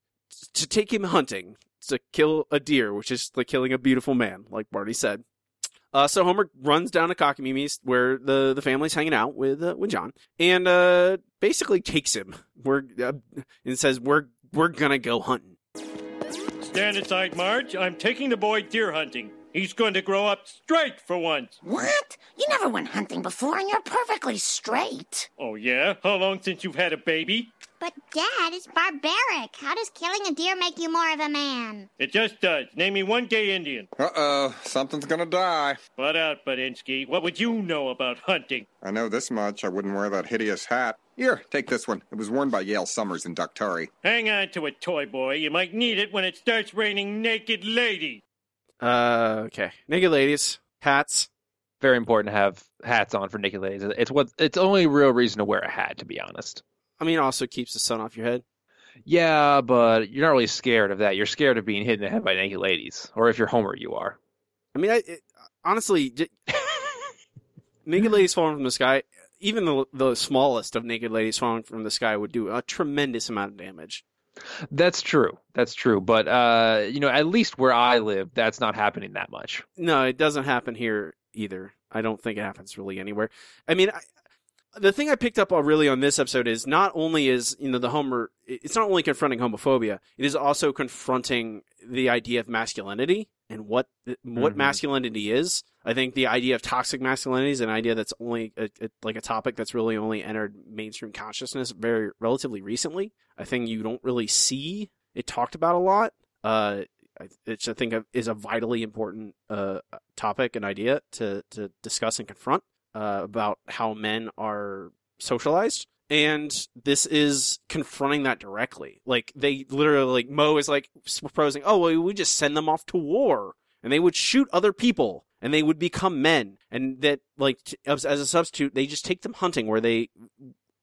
to take him hunting, to kill a deer, which is like killing a beautiful man, like Barney said. Uh, so Homer runs down to Cockamamie's where the, the family's hanging out with uh, with John, and uh, basically takes him. We're uh, and says we're we're gonna go hunting. Stand aside, Marge. I'm taking the boy deer hunting. He's going to grow up straight for once. What? You never went hunting before and you're perfectly straight. Oh, yeah? How long since you've had a baby? But, Dad, it's barbaric. How does killing a deer make you more of a man? It just does. Name me one gay Indian. Uh oh, something's gonna die. Flat out, Budinsky. What would you know about hunting? I know this much. I wouldn't wear that hideous hat. Here, take this one. It was worn by Yale Summers in Daktari. Hang on to it, toy boy. You might need it when it starts raining naked ladies. Uh, okay. Naked ladies, hats. Very important to have hats on for naked ladies. It's what it's only real reason to wear a hat, to be honest. I mean, also keeps the sun off your head. Yeah, but you're not really scared of that. You're scared of being hit in the head by naked ladies, or if you're Homer, you are. I mean, I, it, honestly, j- naked ladies falling from the sky, even the the smallest of naked ladies falling from the sky would do a tremendous amount of damage. That's true. That's true. But uh, you know, at least where I live, that's not happening that much. No, it doesn't happen here either. I don't think it happens really anywhere. I mean, I, the thing I picked up really on this episode is not only is you know the Homer, it's not only confronting homophobia, it is also confronting the idea of masculinity and what what Mhm. masculinity is. I think the idea of toxic masculinity is an idea that's only a, a, like a topic that's really only entered mainstream consciousness very relatively recently. I think you don't really see it talked about a lot. Uh, I- which I think is a vitally important uh, topic and idea to to discuss and confront uh, about how men are socialized. And this is confronting that directly. Like they literally, like Moe is like proposing, oh, well, we just send them off to war, and they would shoot other people, and they would become men, and that like t- as, as a substitute, they just take them hunting where they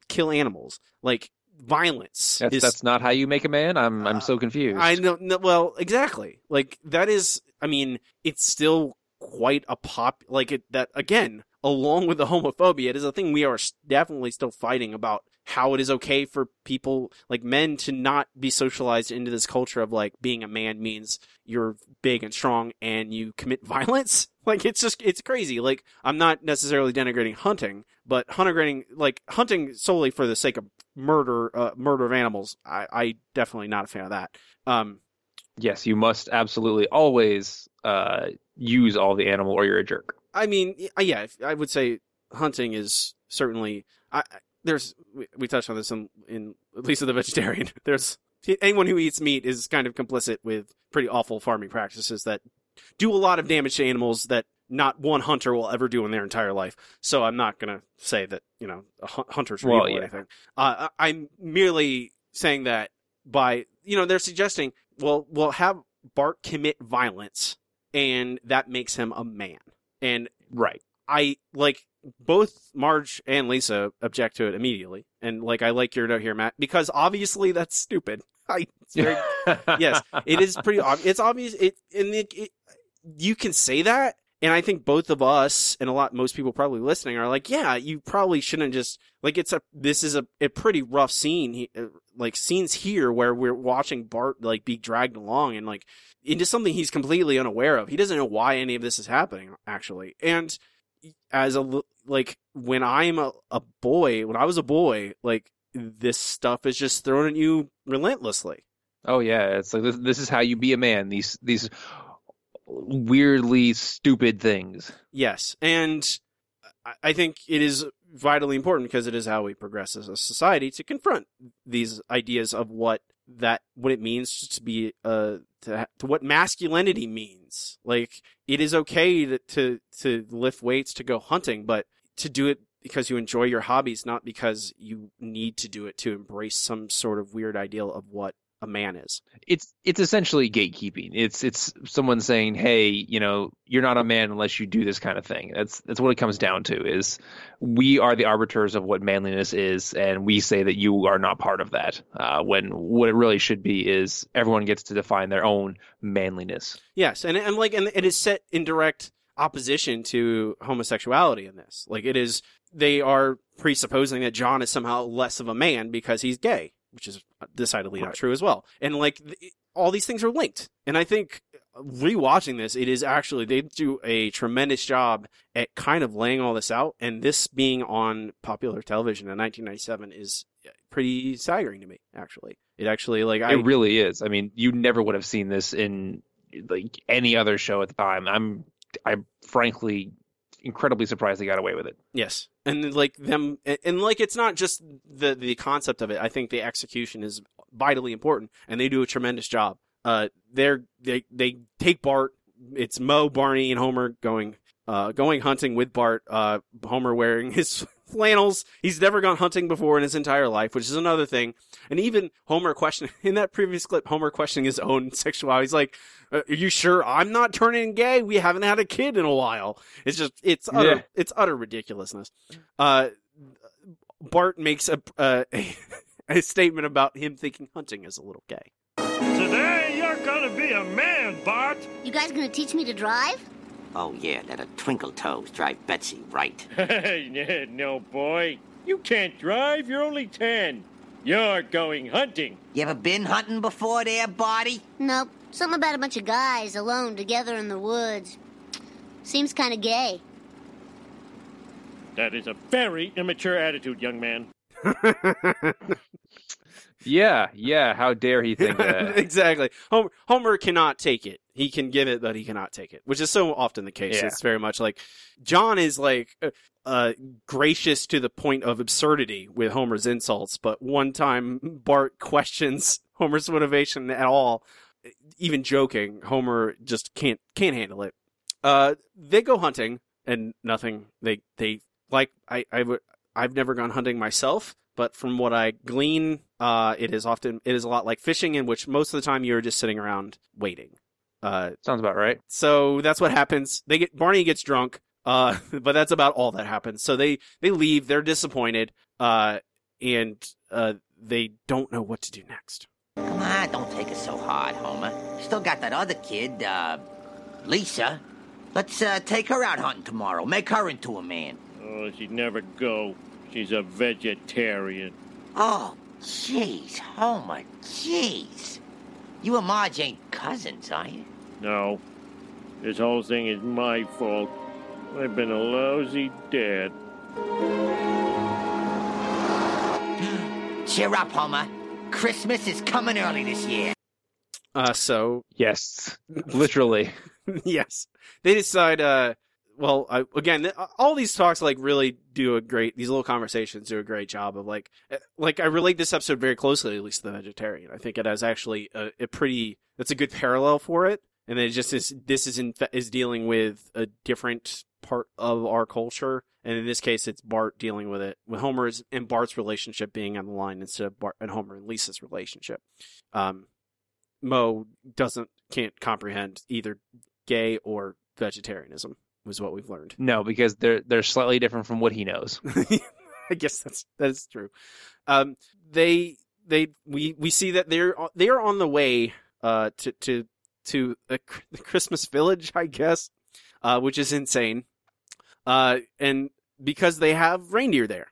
kill animals. Like violence That's is that's not how you make a man. I'm I'm so uh, confused. I know. No, well, exactly. Like that is. I mean, it's still quite a pop. Like it. That again, along with the homophobia, it is a thing we are definitely still fighting about. How it is okay for people like men to not be socialized into this culture of like being a man means you're big and strong and you commit violence. Like it's just it's crazy. Like I'm not necessarily denigrating hunting, but denigrating like hunting solely for the sake of murder, uh, murder of animals. I, I definitely not a fan of that. Um, yes, you must absolutely always uh, use all the animal, or you're a jerk. I mean, yeah, I would say hunting is certainly. I, there's we, we touched on this in, in at least with the vegetarian. There's anyone who eats meat is kind of complicit with pretty awful farming practices that do a lot of damage to animals that not one hunter will ever do in their entire life. So I'm not gonna say that you know a hunters are Well, evil or anything. Uh, I'm merely saying that by you know they're suggesting well we'll have Bart commit violence and that makes him a man and Right. I like both Marge and Lisa object to it immediately, and like I like your note here, Matt, because obviously that's stupid. I it's very, yes, it is pretty obvious. It's obvious. It and it, it, you can say that, and I think both of us and a lot most people probably listening are like, yeah, you probably shouldn't just like it's a this is a, a pretty rough scene, uh, like scenes here where we're watching Bart like be dragged along and like into something he's completely unaware of. He doesn't know why any of this is happening actually, and as a, like when I'm a, a boy, when I was a boy, like this stuff is just thrown at you relentlessly. Oh yeah, it's like this, this is how you be a man. These these weirdly stupid things. Yes, and I- think it is vitally important because it is how we progress as a society to confront these ideas of what that what it means to be uh to, to what masculinity means. Like it is okay to, to to lift weights to go hunting, but to do it because you enjoy your hobbies, not because you need to do it to embrace some sort of weird ideal of what a man is. It's it's essentially gatekeeping. It's it's someone saying, "Hey, you know, you're not a man unless you do this kind of thing." That's that's what it comes down to. Is we are the arbiters of what manliness is, and we say that you are not part of that. Uh, when what it really should be is everyone gets to define their own manliness. Yes, and and like and it is set in direct opposition to homosexuality in this. Like it is they are presupposing that John is somehow less of a man because he's gay, which is decidedly not true as well. And like th- all these things are linked. And I think rewatching this, it is actually they do a tremendous job at kind of laying all this out. And this being on popular television in 1997 is uh, pretty staggering to me. Actually, it actually like I it really is. I mean, you never would have seen this in like any other show at the time. I'm I'm frankly incredibly surprised they got away with it. Yes, and like them, and, like it's not just the the concept of it. I think the execution is vitally important, and they do a tremendous job. Uh, they're they they take Bart. It's Moe, Barney, and Homer going uh going hunting with Bart. Uh, Homer wearing his flannels. He's never gone hunting before in his entire life, which is another thing. And even Homer questioning in that previous clip, Homer questioning his own sexuality. He's like, "Uh, "Are you sure I'm not turning gay? We haven't had a kid in a while." It's just it's utter Yeah. it's utter ridiculousness. Uh, Bart makes a, uh, a a statement about him thinking hunting is a little gay. Today you're gonna be a man, Bart. You guys gonna teach me to drive? Oh, yeah, that'll twinkle toes drive Betsy right. no, boy. You can't drive. You're only ten. You're going hunting. You ever been hunting before there, Barty? Nope. Something about a bunch of guys alone together in the woods. Seems kind of gay. That is a very immature attitude, young man. Yeah, yeah. How dare he think that? exactly. Homer, Homer cannot take it. He can give it, but he cannot take it, which is so often the case. Yeah. It's very much like John is like uh, uh, gracious to the point of absurdity with Homer's insults, but one time Bart questions Homer's motivation at all, even joking. Homer just can't can't handle it. Uh, they go hunting and nothing. They they like I I would I've never gone hunting myself, but from what I glean, uh, it is often it is a lot like fishing, in which most of the time you're just sitting around waiting. Uh, Sounds about right. so that's what happens. They get Barney gets drunk, uh, but that's about all that happens. So they they leave. They're disappointed, uh, and uh, they don't know what to do next. Come on, don't take it so hard, Homer. Still got that other kid, uh, Lisa. Let's uh, take her out hunting tomorrow. Make her into a man. Oh, she'd never go. She's a vegetarian. Oh, jeez, Homer, jeez. You and Marge ain't cousins, are you? No. This whole thing is my fault. I've been a lousy dad. Cheer up, Homer. Christmas is coming early this year. Uh, so Yes, literally. yes, they decide. Uh, well, I, again, all these talks like really do a great. These little conversations do a great job of like, eh, like I relate this episode very closely, at least to the vegetarian. I think it has actually a, a pretty. That's a good parallel for it, and it just is. This is in is dealing with a different part of our culture, and in this case, it's Bart dealing with it with Homer's and Bart's relationship being on the line instead of Bart and Homer and Lisa's relationship. Um, Moe doesn't can't comprehend either gay or vegetarianism was what we've learned. No, because they're they're slightly different from what he knows. I guess that's that is true. Um, they they we we see that they're they are on the way uh to to to the Christmas village, I guess, uh, which is insane. Uh, and because they have reindeer there,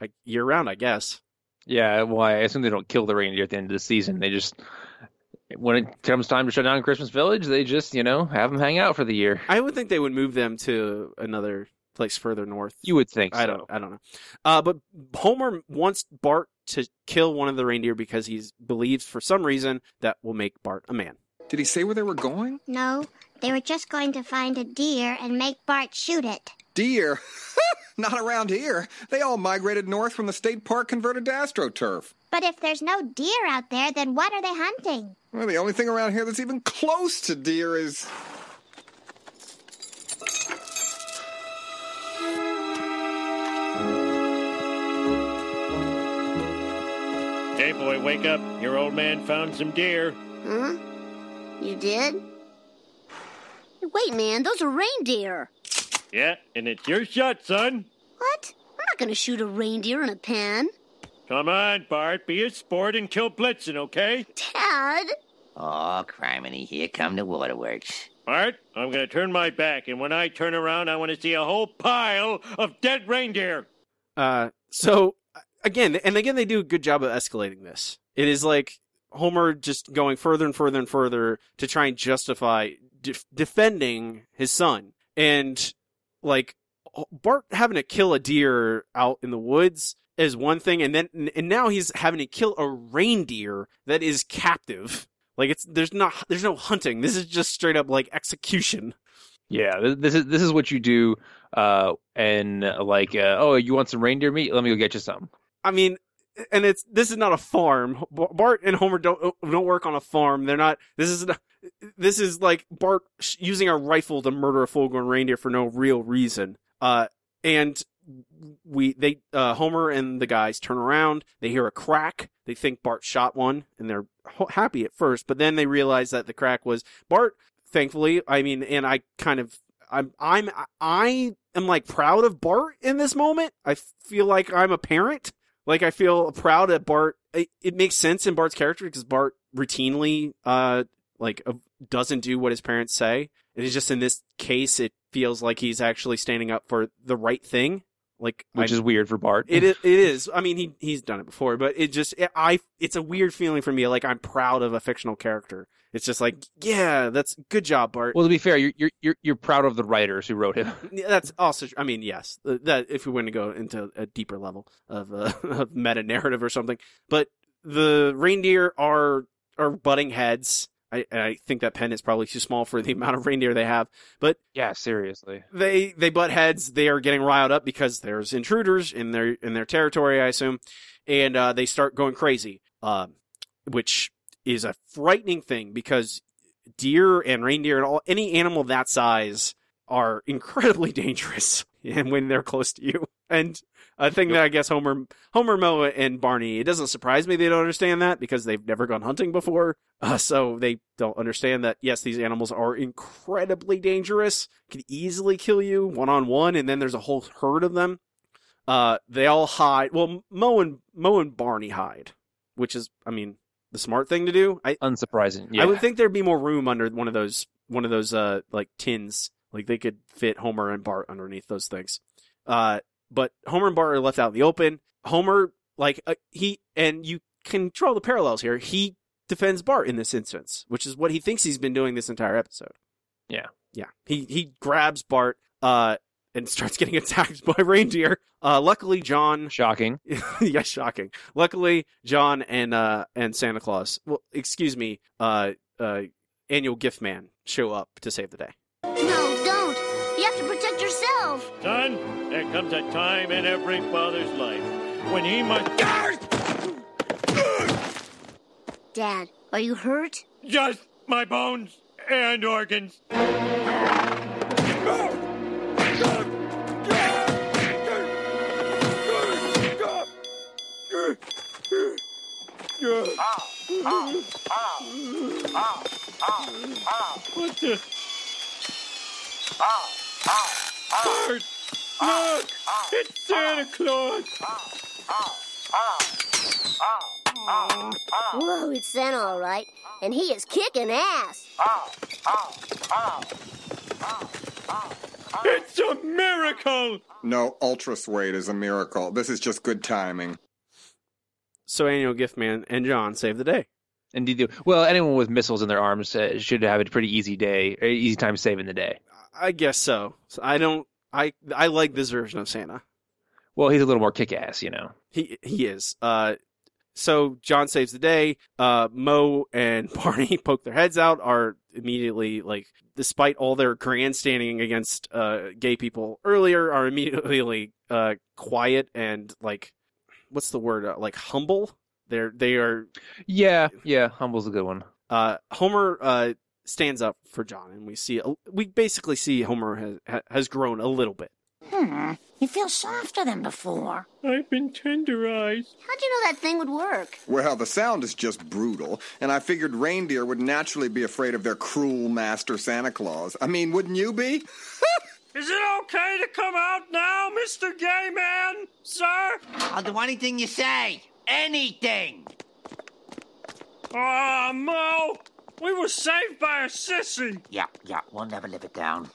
like year round, I guess. Yeah, well, I assume they don't kill the reindeer at the end of the season. They just, when it comes time to shut down Christmas Village, they just, you know, have them hang out for the year. I would think they would move them to another place further north. You would think I so. don't. I don't know. Uh, but Homer wants Bart to kill one of the reindeer because he believes, for some reason, that will make Bart a man. Did he say where they were going? No, they were just going to find a deer and make Bart shoot it. Deer? Not around here. They all migrated north from the state park converted to AstroTurf. But if there's no deer out there, then what are they hunting? Well, the only thing around here that's even close to deer is. Hey, boy, wake up. Your old man found some deer. Huh? You did? Wait, man, those are reindeer. Yeah, and it's your shot, son. What? I'm not gonna shoot a reindeer in a pen. Come on, Bart, be a sport and kill Blitzen, okay? Dad? Oh, criminy, here come the waterworks. Bart, I'm gonna turn my back, and when I turn around, I want to see a whole pile of dead reindeer. Uh, so again, and again, they do a good job of escalating this. It is like Homer just going further and further and further to try and justify def- defending his son, and like Bart having to kill a deer out in the woods is one thing, and then and now he's having to kill a reindeer that is captive. Like it's there's not there's no hunting. This is just straight up like execution. Yeah, this is this is what you do. Uh, and like, uh, oh, you want some reindeer meat? Let me go get you some. I mean, and it's this is not a farm. Bart and Homer don't don't work on a farm. They're not. This is not, this is like Bart using a rifle to murder a full-grown reindeer for no real reason. Uh, and we they uh, Homer and the guys turn around. They hear a crack. They think Bart shot one, and they're happy at first. But then they realize that the crack was Bart. Thankfully, I mean, and I kind of I'm I'm I am like proud of Bart in this moment. I feel like I'm a parent. Like I feel proud that Bart. It, it makes sense in Bart's character because Bart routinely uh like uh, doesn't do what his parents say. It is just in this case, it feels like he's actually standing up for the right thing. Like Which I- is weird for Bart. it is, it is. I mean, he he's done it before, but it just it, I it's a weird feeling for me. Like I'm proud of a fictional character. It's just like, yeah, that's good job, Bart. Well, to be fair, you're you're you're, you're proud of the writers who wrote him. That's also. I mean, yes, that if we want to go into a deeper level of uh, of meta narrative or something, but the reindeer are are butting heads. I, I think that pen is probably too small for the amount of reindeer they have, but Yeah, seriously. they they butt heads. They are getting riled up because there's intruders in their in their territory, I assume, and uh, they start going crazy, uh, which is a frightening thing because deer and reindeer and all any animal that size are incredibly dangerous, and when they're close to you, and a thing that I guess Homer, Homer, Moe, and Barney. It doesn't surprise me they don't understand that because they've never gone hunting before, uh, so they don't understand that. Yes, these animals are incredibly dangerous, can easily kill you one on one, and then there's a whole herd of them. Uh, they all hide. Well, Moe and Moe and Barney hide, which is, I mean, the smart thing to do. I Unsurprising. Yeah. I would think there'd be more room under one of those one of those uh like tins. Like they could fit Homer and Bart underneath those things. Uh but Homer and Bart are left out in the open. Homer like uh, he and you can draw the parallels here. He defends Bart in this instance, which is what he thinks he's been doing this entire episode. Yeah. Yeah. He he grabs Bart uh and starts getting attacked by reindeer. Uh luckily John Shocking. yeah, shocking. Luckily, John and uh and Santa Claus, well, excuse me, uh uh annual gift man show up to save the day. Son, there comes a time in every father's life when he must. Dad, are you hurt? Just my bones and organs. What the? Bart! Look! It's Santa Claus! Whoa, it's Santa, all right. And he is kicking ass. It's a miracle! No, Ultrasuede is a miracle. This is just good timing. So annual gift man and John save the day. Indeed. Well, anyone with missiles in their arms uh, should have a pretty easy day, easy time saving the day. I guess so. so I don't. I I like this version of Santa. Well, he's a little more kick-ass, you know. He he is. Uh, so John saves the day. Uh, Moe and Barney poke their heads out. Are immediately like, despite all their grandstanding against uh gay people earlier, are immediately uh quiet and like, what's the word? Uh, like humble. They're they are. Yeah, yeah. Humble's a good one. Uh, Homer uh stands up for John, and we see we basically see Homer has has grown a little bit. Hmm. You feel softer than before. I've been tenderized. How'd you know that thing would work? Well, the sound is just brutal, and I figured reindeer would naturally be afraid of their cruel master Santa Claus. I mean, wouldn't you be? Is it okay to come out now, Mr. Gay Man? Sir? I'll do anything you say. Anything. Ah, Moe! We were saved by a sissy! Yeah, yeah, we'll never live it down.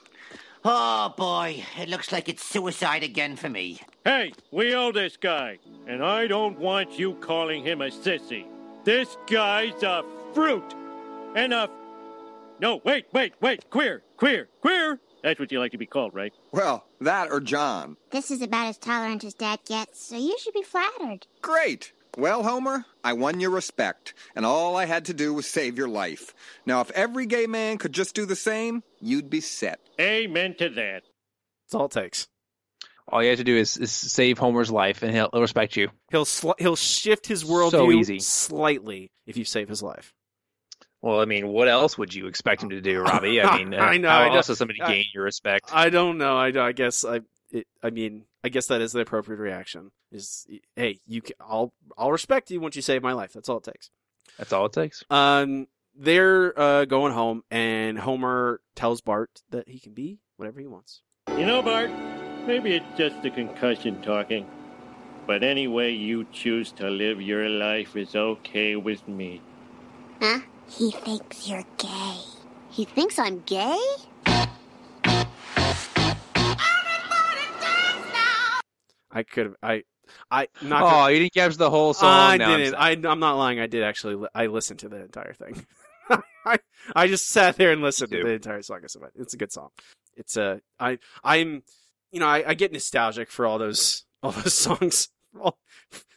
Oh boy, it looks like it's suicide again for me. Hey, we owe this guy, and I don't want you calling him a sissy. This guy's a fruit, and a. No, wait, wait, wait, queer, queer, queer! That's what you like to be called, right? Well, that or John. This is about as tolerant as Dad gets, so you should be flattered. Great. Well, Homer, I won your respect, and all I had to do was save your life. Now, if every gay man could just do the same, you'd be set. Amen to that. That's all it takes. All you have to do is, is save Homer's life, and he'll, he'll respect you. He'll sli- he'll shift his worldview So easy. slightly if you save his life. Well, I mean, what else would you expect him to do, Robbie? I mean, uh, I know, How I else does somebody I- gain your respect? I don't know. I, I guess I. It, I mean, I guess that is the appropriate reaction. Is hey, you? Can, I'll I'll respect you once you save my life. That's all it takes. That's all it takes. Um, they're uh, going home, and Homer tells Bart that he can be whatever he wants. You know, Bart, maybe it's just a concussion talking. But any way you choose to live your life is okay with me. Huh? He thinks you're gay. He thinks I'm gay? I could have. I. I not. oh, gonna- you didn't catch the whole song. I I'm didn't. sad. I, I'm not lying. I did actually. li- I listened to the entire thing. I I just sat there and listened to the entire song. It's a- It's a good song. It's a. I I'm. You know, I, I get nostalgic for all those all those songs all,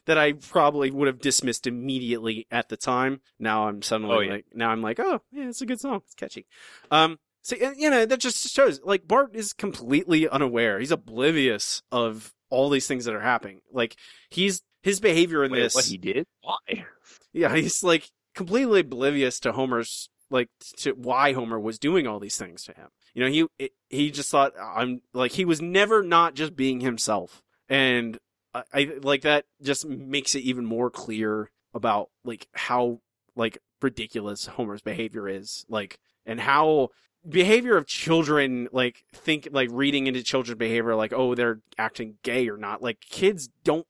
that I probably would have dismissed immediately at the time. Now I'm suddenly Oh, yeah. like, now I'm like, oh yeah, it's a good song. It's catchy. Um, so you know that just shows like Bart is completely unaware. He's oblivious of all these things that are happening. Like he's his behavior in Wait, this. what he did? Why? Yeah, he's like completely oblivious to Homer's like to why Homer was doing all these things to him. You know, he it, he just thought I'm like he was never not just being himself, and I, I like that just makes it even more clear about like how like ridiculous Homer's behavior is, like and how behavior of children like think like reading into children's behavior like oh they're acting gay or not like kids don't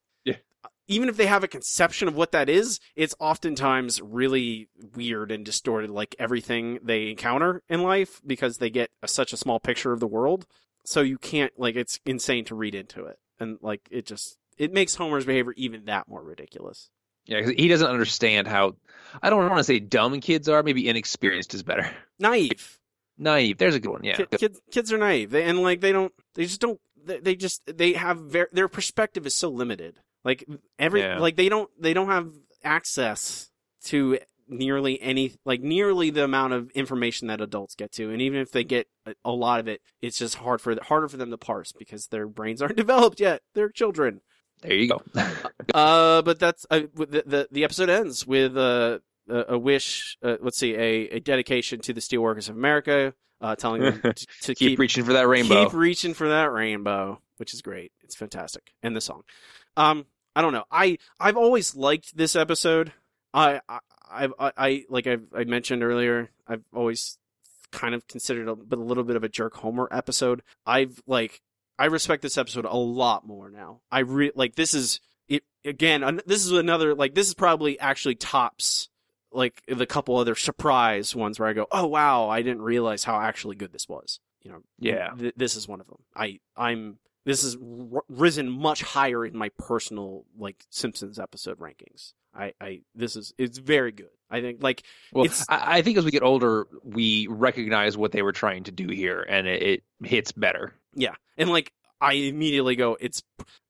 uh, even if they have a conception of what that is, it's oftentimes really weird and distorted, like everything they encounter in life, because they get a, such a small picture of the world. So you can't, like, it's insane to read into it. And, like, it just, it makes Homer's behavior even that more ridiculous. Yeah, 'cause he doesn't understand how. I don't want to say dumb kids are. Maybe inexperienced is better. Naive. Naive. There's a good one. Yeah. Ki- kids, kids are naive. They, and, like, they don't, they just don't, they, they just, they have, ver- their perspective is so limited. Like, every, Yeah. like, they don't, they don't have access to nearly any like nearly the amount of information that adults get to and even if they get a, a lot of it it's just hard for harder for them to parse because their brains aren't developed yet they're children There you go. uh but that's uh, the, the the episode ends with uh, a a wish uh, let's see a, a dedication to the steelworkers of america uh telling them to, to keep, keep reaching for that rainbow. Keep reaching for that rainbow, which is great. It's fantastic. And the song. Um, I don't know. I I've always liked this episode. I I I, I like I've, I mentioned earlier. I've always kind of considered a, but a little bit of a jerk Homer episode. I've like I respect this episode a lot more now. I re like this is it again. This is another like this is probably actually tops like the couple other surprise ones where I go, oh wow, I didn't realize how actually good this was. You know, Yeah. th- this is one of them. I I'm this has r- risen much higher in my personal like Simpsons episode rankings. I I this is it's very good. I think like Well, I, I think as we get older, we recognize what they were trying to do here, and it, it hits better. Yeah. And like I immediately go, it's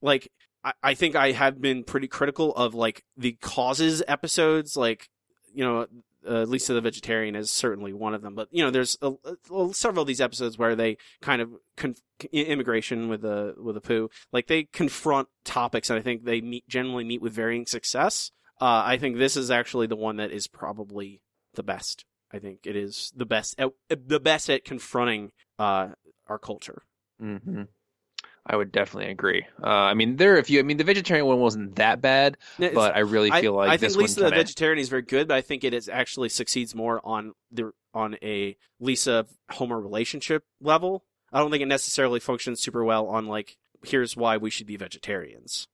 like I, I think I have been pretty critical of like the causes episodes, like you know, uh, Lisa the vegetarian is certainly one of them. But you know, there's a, a- several of these episodes where they kind of con- immigration with the with Apu, like they confront topics, and I think they meet generally meet with varying success. Uh, I think this is actually the one that is probably the best. I think it is the best, at, the best at confronting uh, our culture. hmm I would definitely agree. Uh, I mean, there are a few. I mean, the vegetarian one wasn't that bad, it's- but I really feel like I this think Lisa the vegetarian is very good, but I think it is actually succeeds more on the on a Lisa Homer relationship level. I don't think it necessarily functions super well on like here's why we should be vegetarians.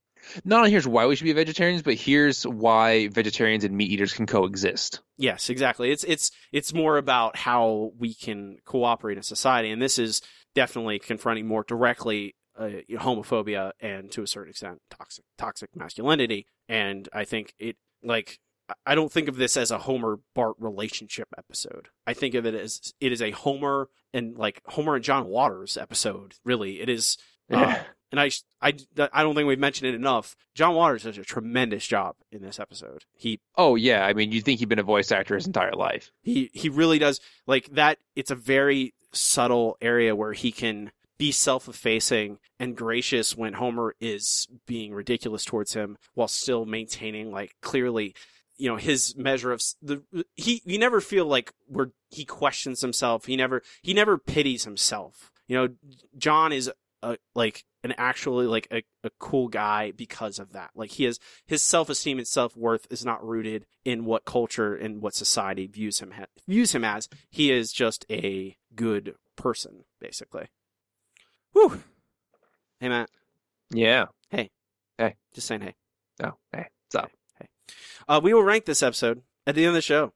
not only here's why we should be vegetarians, but here's why vegetarians and meat eaters can coexist. Yes, exactly. It's it's it's more about how we can cooperate in society, and this is definitely confronting more directly uh, homophobia and to a certain extent toxic toxic masculinity. And I think it like I- don't think of this as a Homer Bart relationship episode. I think of it as it is a Homer and like Homer and John Waters episode. Really, it is. uh, Yeah. and I, I, I don't think we've mentioned it enough. John Waters does a tremendous job in this episode. He Oh yeah, I mean, you'd think he'd been a voice actor his entire life. he he really does like that. It's a very subtle area where he can be self-effacing and gracious when Homer is being ridiculous towards him, while still maintaining like clearly, you know, his measure of the. He you never feel like where he questions himself. He never he never pities himself. You know, John is a, like an actually like a, a cool guy because of that. Like he is his self esteem and self worth is not rooted in what culture and what society views him ha- views him as. He is just a good person, basically. Whew. Hey Matt. Yeah. Hey. Hey. Just saying hey. Oh, hey. What's up? Uh, we will rank this episode at the end of the show.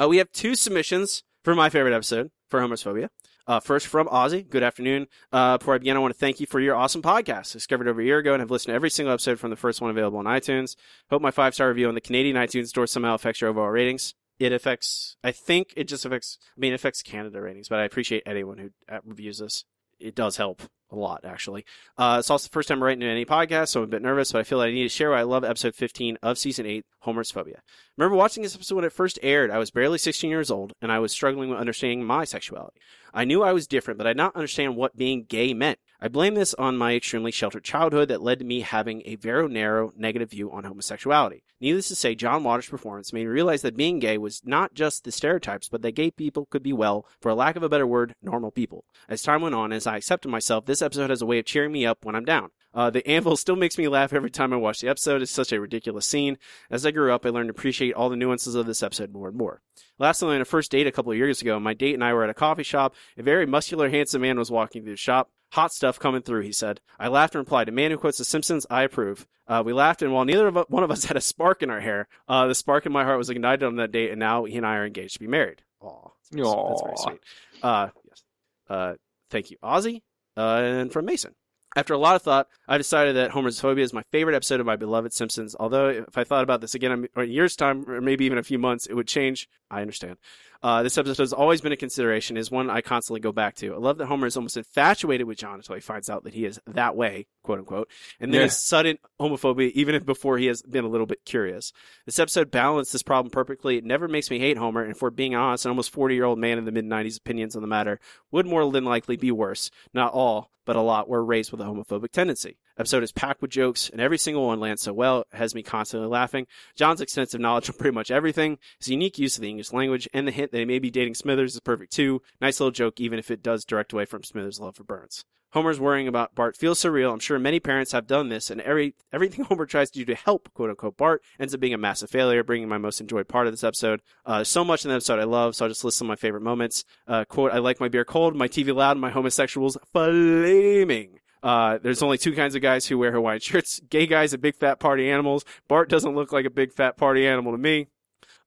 Uh, we have two submissions for my favorite episode for Homophobia. Uh, first from Ozzy. Good afternoon. Uh, before I begin, I want to thank you for your awesome podcast. Discovered over a year ago and have listened to every single episode from the first one available on iTunes. Hope my five star review on the Canadian iTunes store somehow affects your overall ratings. It affects, I think it just affects, I mean, it affects Canada ratings, but I appreciate anyone who uh, reviews this. It does help a lot, actually. Uh, it's also the first time writing in any podcast, so I'm a bit nervous, but I feel like I need to share why I love episode 15 of season 8, Homer's Phobia. Remember watching this episode when it first aired, I was barely 16 years old, and I was struggling with understanding my sexuality. I knew I was different, but I did not understand what being gay meant. I blame this on my extremely sheltered childhood that led to me having a very narrow, negative view on homosexuality. Needless to say, John Waters' performance made me realize that being gay was not just the stereotypes, but that gay people could be, well, for a lack of a better word, normal people. As time went on, as I accepted myself, this episode has a way of cheering me up when I'm down. Uh, the anvil still makes me laugh every time I watch the episode. It's such a ridiculous scene. As I grew up, I learned to appreciate all the nuances of this episode more and more. Lastly, on a first date a couple of years ago, my date and I were at a coffee shop. A very muscular, handsome man was walking through the shop. Hot stuff coming through, he said. I laughed and replied, A man who quotes The Simpsons, I approve. Uh, we laughed, and while neither of one of us had a spark in our hair, uh, the spark in my heart was ignited on that date, and now he and I are engaged to be married. Aw, that's, that's very sweet. Uh, yes. Uh, thank you, Ozzy, uh, and from Mason. After a lot of thought, I decided that Homer's Phobia is my favorite episode of my beloved Simpsons. Although, if I thought about this again in a year's time, or maybe even a few months, it would change. I understand. Uh, this episode has always been a consideration, is one I constantly go back to. I love that Homer is almost infatuated with John until he finds out that he is that way, quote unquote, and then Yeah. his sudden homophobia, even if before he has been a little bit curious. This episode balanced this problem perfectly. It never makes me hate Homer, and for being honest, an almost 40 year old man in the mid 90s opinions on the matter would more than likely be worse. Not all, but a lot were raised with a homophobic tendency. Episode is packed with jokes, and every single one lands so well, it has me constantly laughing. John's extensive knowledge of pretty much everything, his unique use of the English language, and the hint that he may be dating Smithers is perfect too. Nice little joke, even if it does direct away from Smithers' love for Burns. Homer's worrying about Bart feels surreal. I'm sure many parents have done this, and every everything Homer tries to do to help quote unquote Bart ends up being a massive failure, bringing my most enjoyed part of this episode. Uh, so much in the episode I love, so I'll just list some of my favorite moments. Uh, quote, I like my beer cold, my TV loud, and my homosexuals flaming. Uh, there's only two kinds of guys who wear Hawaiian shirts gay guys and big fat party animals. Bart doesn't look like a big fat party animal to me.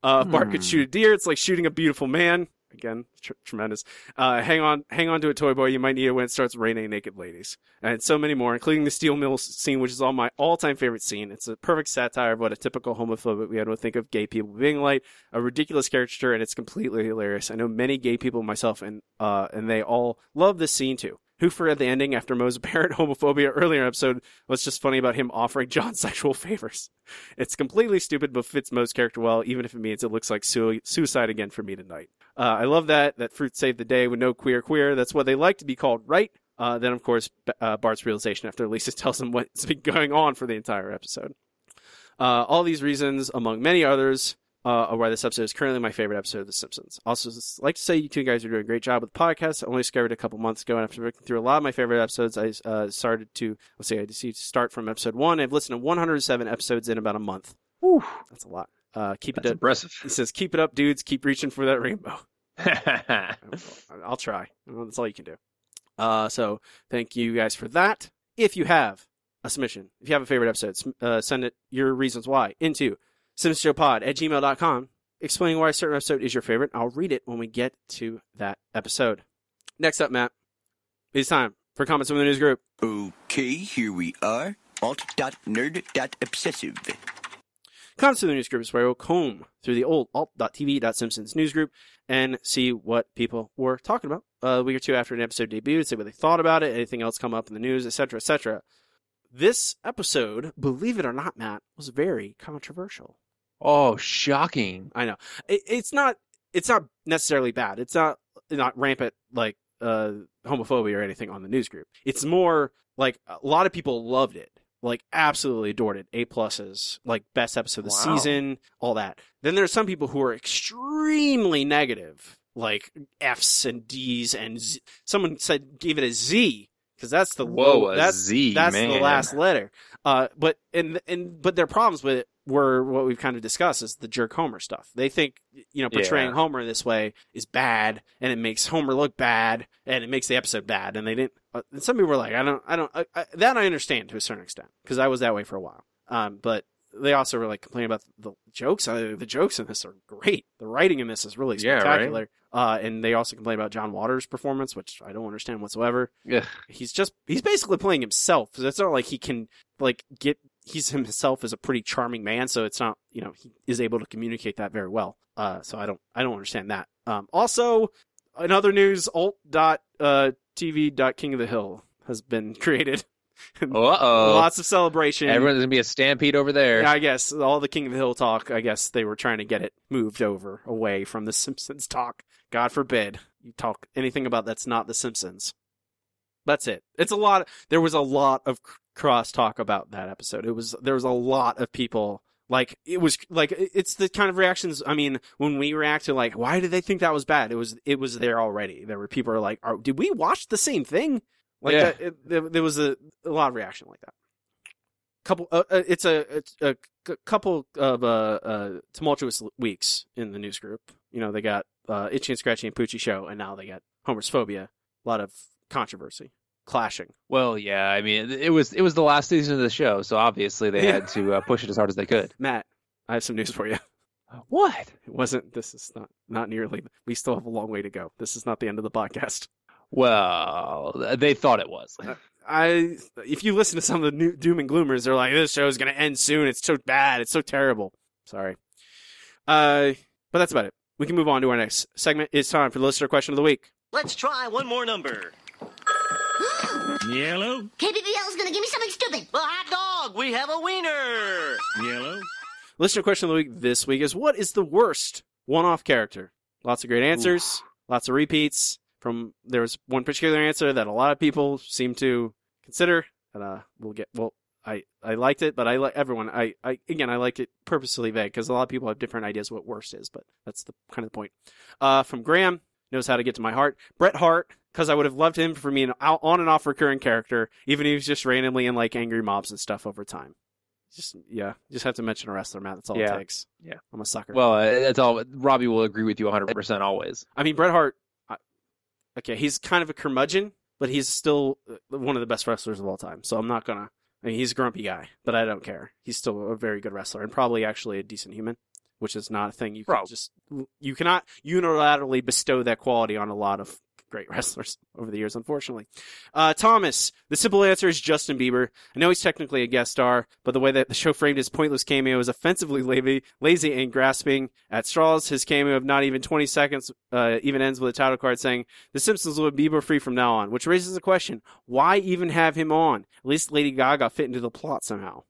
Uh, if Bart could Hmm. shoot a deer. It's like shooting a beautiful man. Again, tr- tremendous. Uh, hang on, hang on to it, toy boy. You might need it when it starts raining naked ladies, and so many more, including the steel mill scene, which is all my all-time favorite scene. It's a perfect satire of what a typical homophobic we had to think of gay people being like, a ridiculous caricature, and it's completely hilarious. I know many gay people myself, and uh, and they all love this scene too. Who for at the ending after Moe's apparent homophobia earlier episode was just funny about him offering John sexual favors. It's completely stupid, but fits Moe's character well, even if it means it looks like sui- suicide again for me tonight. Uh, I love that that Fruit saved the day with no queer queer. That's what they like to be called, right? Uh, then of course uh, Bart's realization after Lisa tells him what's been going on for the entire episode. Uh, all these reasons, among many others, uh, are why this episode is currently my favorite episode of The Simpsons. Also, just like to say you two guys are doing a great job with the podcast. I only discovered a couple months ago, and after looking through a lot of my favorite episodes, I uh, started to let's say I decided to start from episode one. I've listened to 107 episodes in about a month. Whew, that's a lot. Uh, keep That's it up. impressive. He says, "Keep it up, dudes. Keep reaching for that rainbow." I'll try. Well, That's all you can do. Uh, so thank you guys for that. If you have a submission, if you have a favorite episode, uh, send it your reasons why into simpsonshowpod at gmail.com explaining why a certain episode is your favorite. I'll read it when we get to that episode. Next up, Matt, it's time for comments from the news group. Okay, here we are. Alt.nerd.obsessive. Comments from the news group is where we'll comb through the old alt.tv.simpsons news group and see what people were talking about uh, a week or two after an episode debuted, see what they thought about it, anything else come up in the news, etc., etc. This episode, believe it or not, Matt, was very controversial. Oh, shocking! I know it, it's not. It's not necessarily bad. It's not not rampant like uh, homophobia or anything on the news group. It's more like a lot of people loved it, like absolutely adored it. A pluses, like best episode of the Wow. season, all that. Then there's some people who are extremely negative, like Fs and Ds, and Z. someone said gave it a Z because that's the Whoa, low, a that's Z, that's the last letter. Uh, but and and but their problems with it were what we've kind of discussed is the jerk Homer stuff. They think you know portraying Yeah. Homer this way is bad, and it makes Homer look bad, and it makes the episode bad. And they didn't. Uh, and some people were like, I don't, I don't. I, I, that I understand to a certain extent because I was that way for a while. Um, but they also were like complaining about the jokes. Uh, the jokes in this are great. The writing in this is really Yeah, right. spectacular. Uh, and they also complain about John Waters' performance, which I don't understand whatsoever Ugh. he's just he's basically playing himself. So it's not like he can like get he's himself is a pretty charming man. So it's not you know he is able to communicate that very well. Uh, so I don't I don't understand that. Um, also in other news, alt dot uh TV. King of the Hill has been created. Uh oh. Lots of celebration. Everyone's gonna be a stampede over there. Yeah, I guess all the King of the Hill talk. I guess they were trying to get it moved over away from the Simpsons talk. God forbid you talk anything about that's not the Simpsons. That's it. It's a lot. There was a lot of cross talk about that episode. It was there was a lot of people like it was like it's the kind of reactions. I mean, when we react to like, why did they think that was bad? It was it was there already. There were people who are like, Are, did we watch the same thing? Like Yeah. that, it, there, there was a, a lot of reaction like that. Couple, uh, uh, it's a, it's a c- couple of uh, uh, tumultuous weeks in the news group. You know, they got uh, Itchy and Scratchy and Poochie show, and now they got Homer's Phobia. A lot of controversy, clashing. Well, yeah. I mean, it was it was the last season of the show, so obviously they Yeah. had to uh, push it as hard as they could. Matt, I have some news for you. What? It wasn't. This is not not nearly. We still have a long way to go. This is not the end of the podcast. Well, they thought it was. I if you listen to some of the new doom and gloomers, they're like, "This show is going to end soon. It's so bad. It's so terrible." Sorry, uh, but that's about it. We can move on to our next segment. It's time for the listener question of the week. Let's try one more number. Yellow. KBBL's gonna give me something stupid. Well, hot dog. We have a wiener. Yellow. Listener question of the week this week is: What is the worst one-off character? Lots of great answers, lots of repeats. From there was one particular answer that a lot of people seem to consider, and uh, we'll get well. I, I liked it, but I like everyone. I, I again I like it purposely vague because a lot of people have different ideas what worst is, but that's the kind of the point. Uh, from Graham knows how to get to my heart. Bret Hart because I would have loved him for being an on and off recurring character, even if he was just randomly in like angry mobs and stuff over time. Just yeah, just have to mention a wrestler, Matt. That's all Yeah. it takes. Yeah. I'm a sucker. Well, uh, that's all. Robbie will agree with you 100 percent always. I mean, Bret Hart. I, okay, he's kind of a curmudgeon, but he's still uh, one of the best wrestlers of all time. So I'm not gonna. I mean, he's a grumpy guy, but I don't care. He's still a very good wrestler and probably actually a decent human, which is not a thing you can Prob- just you cannot unilaterally bestow that quality on a lot of great wrestlers over the years, unfortunately. Uh, Thomas, the simple answer is Justin Bieber. I know he's technically a guest star, but the way that the show framed his pointless cameo is offensively lazy, lazy and grasping at straws. His cameo of not even 20 seconds uh, even ends with a title card saying, The Simpsons will be Bieber free from now on, which raises the question, why even have him on? At least Lady Gaga fit into the plot somehow.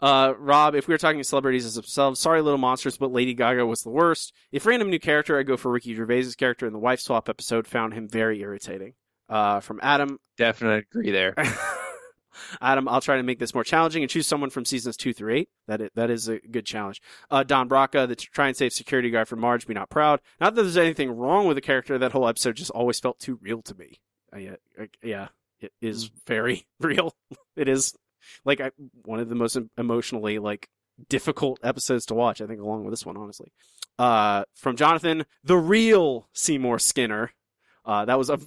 Uh, Rob, if we were talking celebrities as themselves, sorry, little monsters, but Lady Gaga was the worst. If random new character, I go for Ricky Gervais's character in the wife swap episode. Found him very irritating. Uh, from Adam, Definitely agree there. Adam, I'll try to make this more challenging and choose someone from seasons two through eight. That is, that is a good challenge. Uh, Don Brodka, the Try-N-Save security guard from Marge, be not proud. Not that there's anything wrong with the character. That whole episode just always felt too real to me. Uh, yeah, uh, yeah, it is very real. It is like I, one of the most emotionally like difficult episodes to watch. I think along with this one, honestly. Uh, from Jonathan, the real Seymour Skinner. Uh, that was a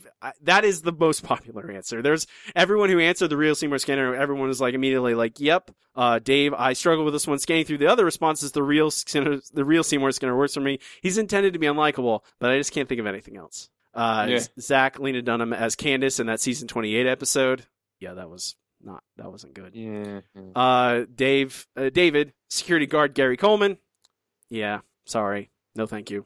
that is the most popular answer. There's everyone who answered the real Seymour Skinner. Everyone was like immediately like, "Yep." Uh, Dave, I struggle with this one. Scanning through the other responses, the real Skinner, the real Seymour Skinner works for me. He's intended to be unlikable, but I just can't think of anything else. Uh, Yeah. Zach, Lena Dunham as Candace in that season 28 episode. Yeah, that was not that wasn't good. Yeah. Uh, Dave, uh, David, security guard Gary Coleman. Yeah, sorry, no, thank you.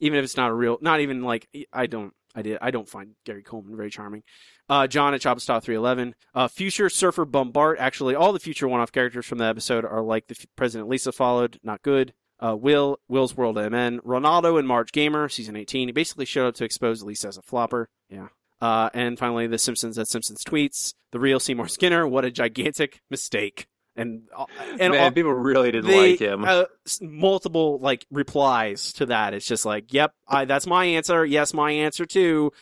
Even if it's not a real, not even like I don't, I did, I don't find Gary Coleman very charming. Uh, John at Chopstop three eleven. Uh, future Surfer Bombard. Actually, all the future one off characters from the episode are like the f- President Lisa followed. Not good. Uh, Will, Will's World MN, Ronaldo and Marge Gamer, season 18. He basically showed up to expose Lisa as a flopper. Yeah. Uh, and finally, The Simpsons at Simpsons tweets. The real Seymour Skinner. What a gigantic mistake. And, uh, and Man, all- people really didn't they, like him. Uh, multiple like replies to that. It's just like, yep, I, that's my answer. Yes, my answer too.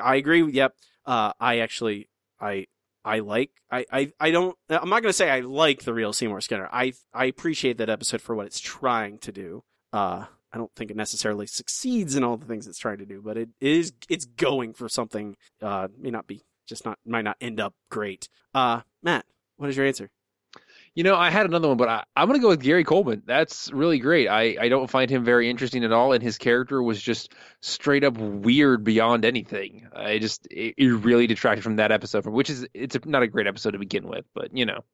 I agree. Yep. Uh, I actually, I, I like, I, I, I don't, I'm not going to say I like the real Seymour Skinner. I, I appreciate that episode for what it's trying to do. Uh, I don't think it necessarily succeeds in all the things it's trying to do, but it is, it's going for something, uh, may not be, just not, might not end up great. Uh, Matt, what is your answer? You know, I had another one, but I, I'm going to go with Gary Coleman. That's really great. I, I don't find him very interesting at all, and his character was just straight up weird beyond anything. I just it, it really detracted from that episode, from which is it's a, not a great episode to begin with, but you know,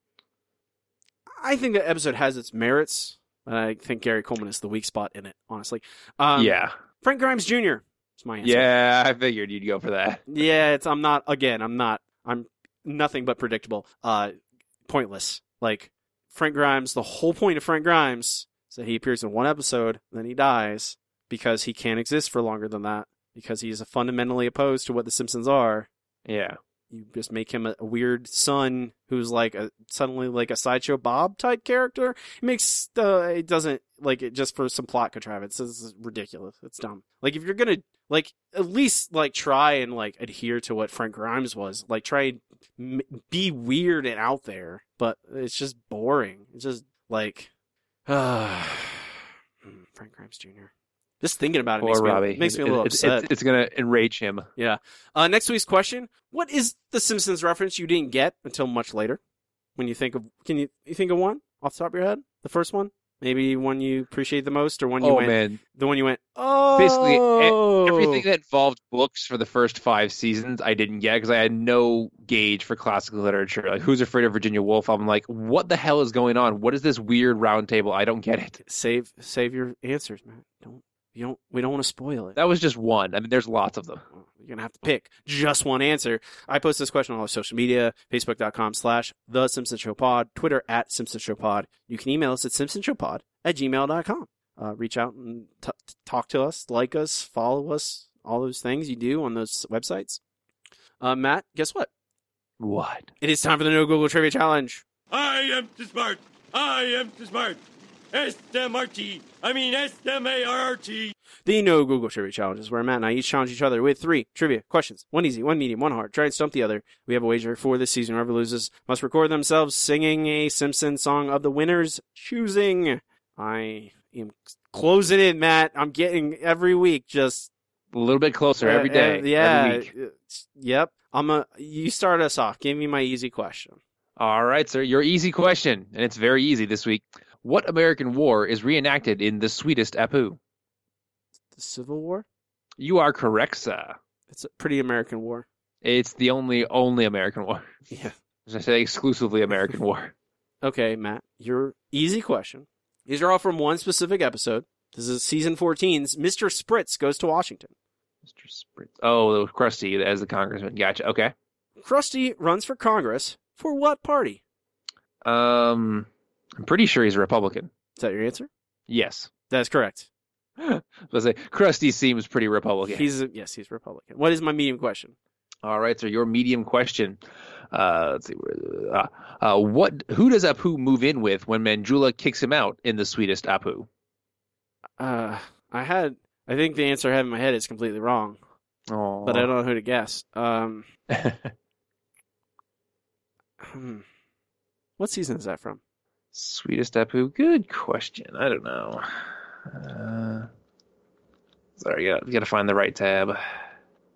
I think that episode has its merits, but I think Gary Coleman is the weak spot in it, honestly. Um, yeah. Frank Grimes Jr., It's my answer. Yeah, I figured you'd go for that. Yeah, it's I'm not again, I'm not I'm nothing but predictable. Uh pointless. Like Frank Grimes, the whole point of Frank Grimes is that he appears in one episode, then he dies because he can't exist for longer than that because he's fundamentally opposed to what the Simpsons are. Yeah. You just make him a, a weird son who's like a suddenly like a sideshow Bob type character. It makes the it doesn't like it just for some plot contrivance. This is ridiculous. It's dumb. Like if you're gonna like at least like try and like adhere to what Frank Grimes was. Like try and m- be weird and out there, but it's just boring. It's just like uh, Frank Grimes Jr. Just thinking about it Poor makes me, makes me a little it- it's- upset. It's, it's gonna enrage him. Yeah. Uh, next week's question: What is the Simpsons reference you didn't get until much later? When you think of, can you you think of one off the top of your head? The first one, maybe one you appreciate the most, or one you Oh, went, man. the one you went, oh, Basically, everything that involved books for the first five seasons, I didn't get because I had no gauge for classical literature. Like, Who's Afraid of Virginia Woolf? I'm like, what the hell is going on? What is this weird round table? I don't get it. save save your answers, man. Don't you don't we don't want to spoil it. That was just one. I mean, there's lots of them. You're gonna have to pick just one answer. I post this question on all social media: Facebook.com slash The Simpson Show Pod, Twitter at Simpson Show Pod. You can email us at simpsonshowpod at gmail.com. Uh, reach out and t- talk to us, like us, follow us, all those things you do on those websites. Uh, Matt, guess what? What? It is time for the No Google Trivia Challenge. I am too smart. I am too smart. S-M-R-T. I mean S-M-A-R-T. The No Google Trivia Challenge is where Matt and I each challenge each other with three trivia questions. One easy, one medium, one hard. Try and stump the other. We have a wager for this season. Whoever loses must record themselves singing a Simpson song of the winner's choosing. I am closing in, Matt. I'm getting every week just A little bit closer every Uh, day. uh, yeah. Every week. uh, Yep. I'm a. You start us off. Give me my easy question. All right, sir. Your easy question, and it's very easy this week. What American war is reenacted in the sweetest Apu? The Civil War. You are correct, sir. It's a pretty American war. It's the only only American war. Yeah. As I say, exclusively American war. Okay, Matt, your easy question. These are all from one specific episode. This is season 14's Mr. Spritz Goes to Washington. Mr. Spritz. Oh, Krusty as the congressman. Gotcha. Okay. Krusty runs for Congress for what party? Um, I'm pretty sure he's a Republican. Is that your answer? Yes. That's correct. Let's say Krusty seems pretty Republican. He's a, yes, he's Republican. What is my medium question? All right, so your medium question. Uh, let's see. Where, uh, uh, what? Who does Apu move in with when Manjula kicks him out in the sweetest Apu? Uh, I had, I think the answer I have in my head is completely wrong, Oh, but I don't know who to guess. Um, hmm. what season is that from? Sweetest Apu? Good question. I don't know. Uh, sorry, you gotta, you gotta find the right tab.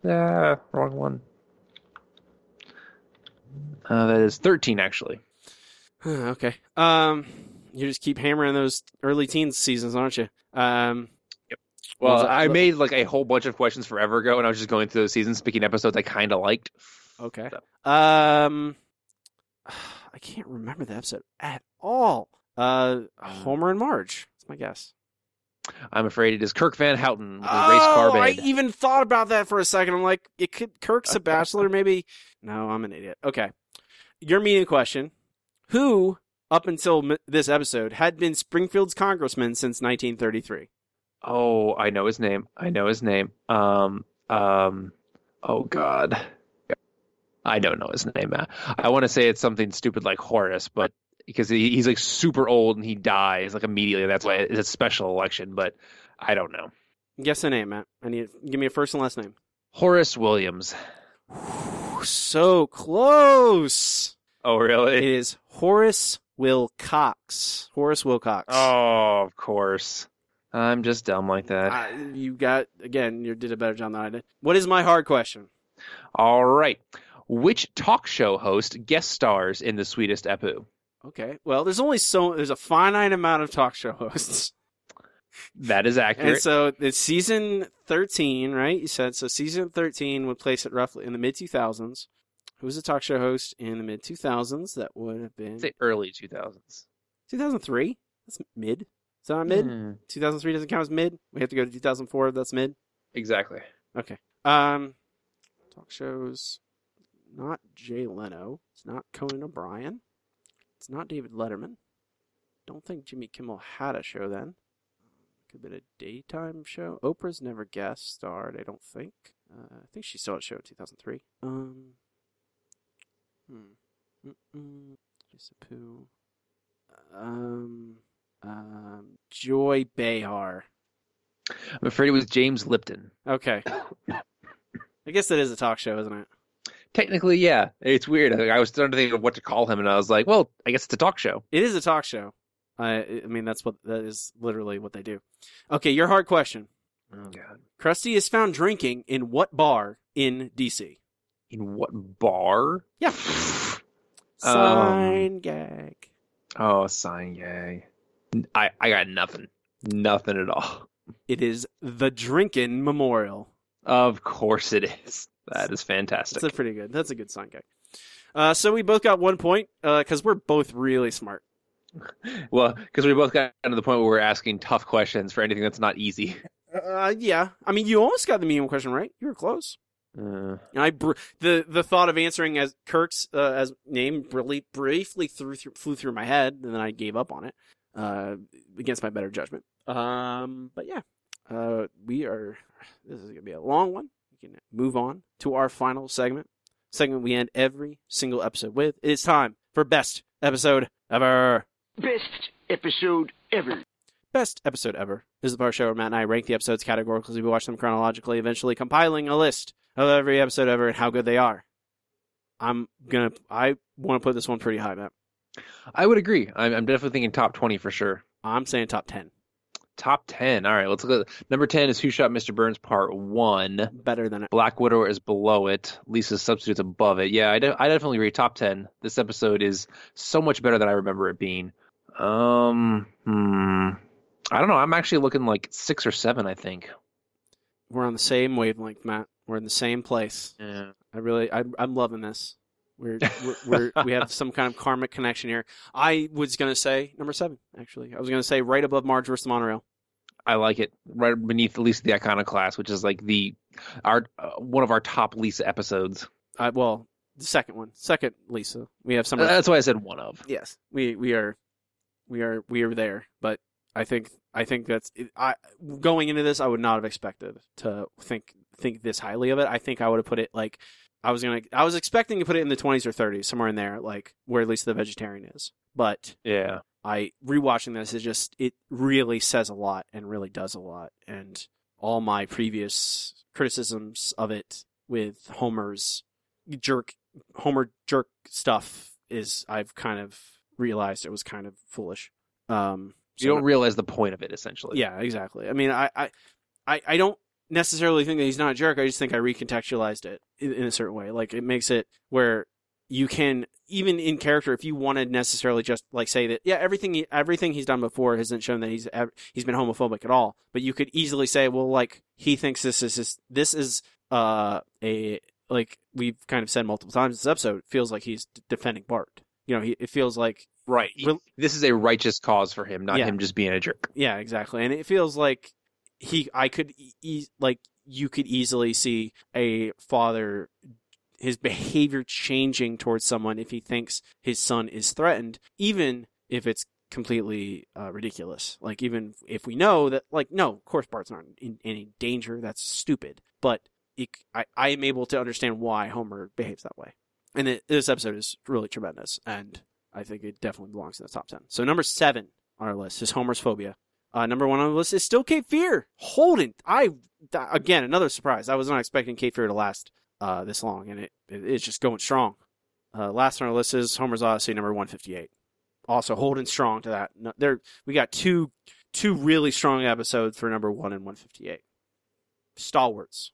Ah, wrong one. Uh, that is 13, actually. okay. Um, you just keep hammering those early teens seasons, aren't you? Um, what Well. I made like a whole bunch of questions forever ago, and I was just going through those seasons, picking episodes I kind of liked. Okay. Um, I can't remember the episode at all. Uh, Homer and Marge. That's my guess. I'm afraid it is Kirk Van Houten with his race car Oh, I even thought about that for a second. I'm like, it could Kirk's a bachelor, maybe. No, I'm an idiot. Okay, your medium question: Who, up until m- this episode, had been Springfield's congressman since 1933? Oh, I know his name. I know his name. Um, um, oh God, I don't know his name. Matt. I want to say it's something stupid like Horace, but because he, he's like super old and he dies like immediately. That's why it's a special election. But I don't know. Guess the name, Matt. I need give me a first and last name. Horace Williams. So close. Oh, really? It is Horace Wilcox. Horace Wilcox. Oh, of course. I'm just dumb like that. Uh, you got again. You did a better job than I did. What is my hard question? All right. Which talk show host guest stars in the sweetest Apu? Okay. Well, there's only so there's a finite amount of talk show hosts, That is accurate and accurate. so it's season 13, right? You said so. Season 13 would place it roughly in the mid 2000s. Who was a talk show host in the mid 2000s? That would have been say early 2000s. 2003. That's mid. Is that not mid? Hmm. 2003 doesn't count as mid. We have to go to 2004. That's mid. Exactly. Okay. Um, talk shows. Not Jay Leno. It's not Conan O'Brien. It's not David Letterman. Don't think Jimmy Kimmel had a show then. Could have been a daytime show. Oprah's never guest starred, I don't think. Uh, I think she had a show in 2003. Um, hmm. Mm-mm. Just Apu. Um, um, Joy Behar. I'm afraid it was James Lipton. Okay. I guess that is a talk show, isn't it? Technically, yeah. It's weird. I, I was starting to think of what to call him, and I was like, well, I guess it's a talk show. It is a talk show. I I mean that's what that is literally what they do. Okay, your hard question. Oh god. Krusty is found drinking in what bar in DC? In what bar? Yeah. Um, sign gag. Oh, sign gag. I I got nothing. Nothing at all. It is the Drinkin' Memorial. Of course it is. That is fantastic. That's a pretty good. That's a good sign gag. Uh, so we both got one point because we're both really smart. Well, because we both got to the point where we're asking tough questions for anything that's not easy. Uh, yeah, I mean, you almost got the medium question right. You were close. Uh, I br- the the thought of answering as Kirk's uh, as name really briefly through, through flew through my head, and then I gave up on it uh, against my better judgment. Um, but yeah, uh, we are. This is gonna be a long one. We can move on to our final segment. Segment we end every single episode with. It's time for best episode ever. Best episode ever. Best episode ever this is the part of the show where Matt and I rank the episodes categorically. We watch them chronologically, eventually compiling a list of every episode ever and how good they are. I'm gonna. I want to put this one pretty high, Matt. I would agree. I'm, I'm definitely thinking top 20 for sure. I'm saying top ten. Top 10. All right, let's look at number 10 is Who Shot Mr. Burns Part 1. Better than it. Black Widow is below it. Lisa's Substitute's above it. Yeah, I, de- I definitely agree. Top 10. This episode is so much better than I remember it being. Um, hmm. I don't know. I'm actually looking like six or seven, I think. We're on the same wavelength, Matt. We're in the same place. Yeah. I really, I, I'm loving this. We're, we're, we're we have some kind of karmic connection here. I was gonna say number seven. Actually, I was gonna say right above Marge versus the Monorail. I like it right beneath at Lisa the Iconoclast, which is like the our uh, one of our top Lisa episodes. Uh, well, the second one, second Lisa. We have some. That's why I said one of. Yes, we we are, we are we are there. But I think I think that's I going into this, I would not have expected to think think this highly of it. I think I would have put it like I was gonna. I was expecting to put it in the twenties or thirties, somewhere in there, like where at Lisa the Vegetarian is. But Yeah. I rewatching this, it just it really says a lot and really does a lot. And all my previous criticisms of it with Homer's jerk, Homer jerk stuff is I've kind of realized it was kind of foolish. Um, You don't realize the point of it, essentially. yeah, exactly. I mean, I, I, I, I don't necessarily think that he's not a jerk. I just think I recontextualized it in, in a certain way. Like it makes it where you can even in character, if you wanted necessarily just like say that, yeah, everything he, everything he's done before hasn't shown that he's he's been homophobic at all. But you could easily say, well, like he thinks this is this, this is uh a like we've kind of said multiple times this episode. It feels like he's d- defending Bart. You know, he, it feels like Right. This is a righteous cause for him, not Yeah. him just being a jerk. Yeah, exactly. And it feels like he, I could, e- like, you could easily see a father, his behavior changing towards someone if he thinks his son is threatened, even if it's completely uh, ridiculous. Like, even if we know that, like, no, of course Bart's not in any danger. That's stupid. But it, I, I am able to understand why Homer behaves that way. And it, this episode is really tremendous. And I think it definitely belongs in the top 10. So number seven on our list is Homer's Phobia. Uh, number one on the list is still Cape Fear. Holden. I, th- again, another surprise. I was not expecting Cape Fear to last uh, this long, and it, it it's just going strong. Uh, last on our list is Homer's Odyssey, number 158. Also holding strong to that. No, there, we got two two really strong episodes for number one and 158. Stalwarts.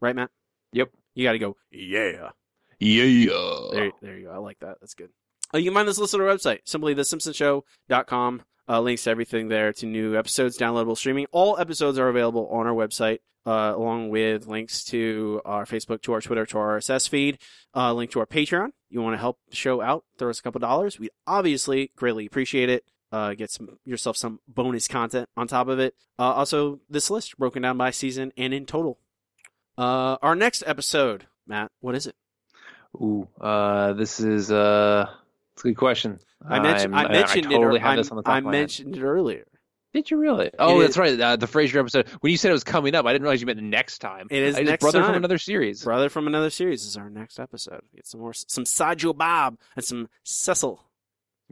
Right, Matt? Yep. You got to go, yeah. Yeah. There, there you go. I like that. That's good. Uh, you can find this list on our website, simply thesimpsonshow.com. Uh, links to everything there to new episodes, downloadable streaming. All episodes are available on our website, uh, along with links to our Facebook, to our Twitter, to our RSS feed, uh, link to our Patreon. You want to help the show out, throw us a couple dollars. We obviously greatly appreciate it. Uh, get some yourself some bonus content on top of it. Uh, also, this list broken down by season and in total. Uh, our next episode, Matt, what is it? Ooh, this is uh, it's a good question. I mentioned I'm- I mentioned I totally it. I, this on the top I of my head. mentioned it earlier. Did you really? Oh, It that's is- right. Uh, the Frasier episode. When you said it was coming up, I didn't realize you meant next time. It is I next brother time. from another series. Brother from another series is our next episode. Get some more, some Sideshow Bob and some Cecil.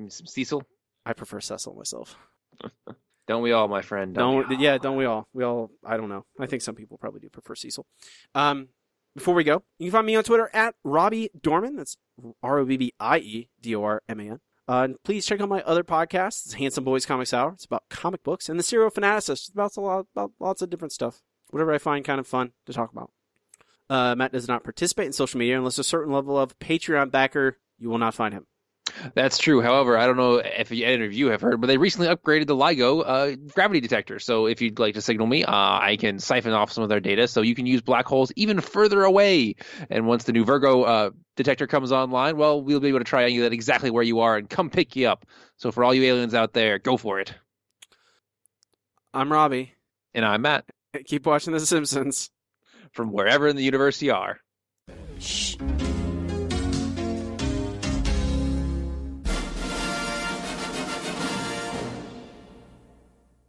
Some Cecil. I prefer Cecil myself. Don't we all, my friend? Don't, Don't, yeah, don't we all? We all. I don't know. I think some people probably do prefer Cecil. Um, before we go, you can find me on Twitter at Robbie Dorman. That's R O B B I E D O R M A N. Uh, and please check out my other podcast. It's Handsome Boys Comics Hour. It's about comic books and the Serial Fanaticist. It's about a lot, about lots of different stuff. Whatever I find kind of fun to talk about. Uh, Matt does not participate in social media unless a certain level of Patreon backer. You will not find him. That's true. However, I don't know if any of you have heard, but they recently upgraded the LIGO uh, gravity detector. So if you'd like to signal me, uh, I can siphon off some of their data so you can use black holes even further away. And once the new Virgo uh, detector comes online, well, we'll be able to triangulate exactly where you are and come pick you up. So for all you aliens out there, go for it. I'm Robbie. And I'm Matt. Keep watching The Simpsons. From wherever in the universe you are. Shh.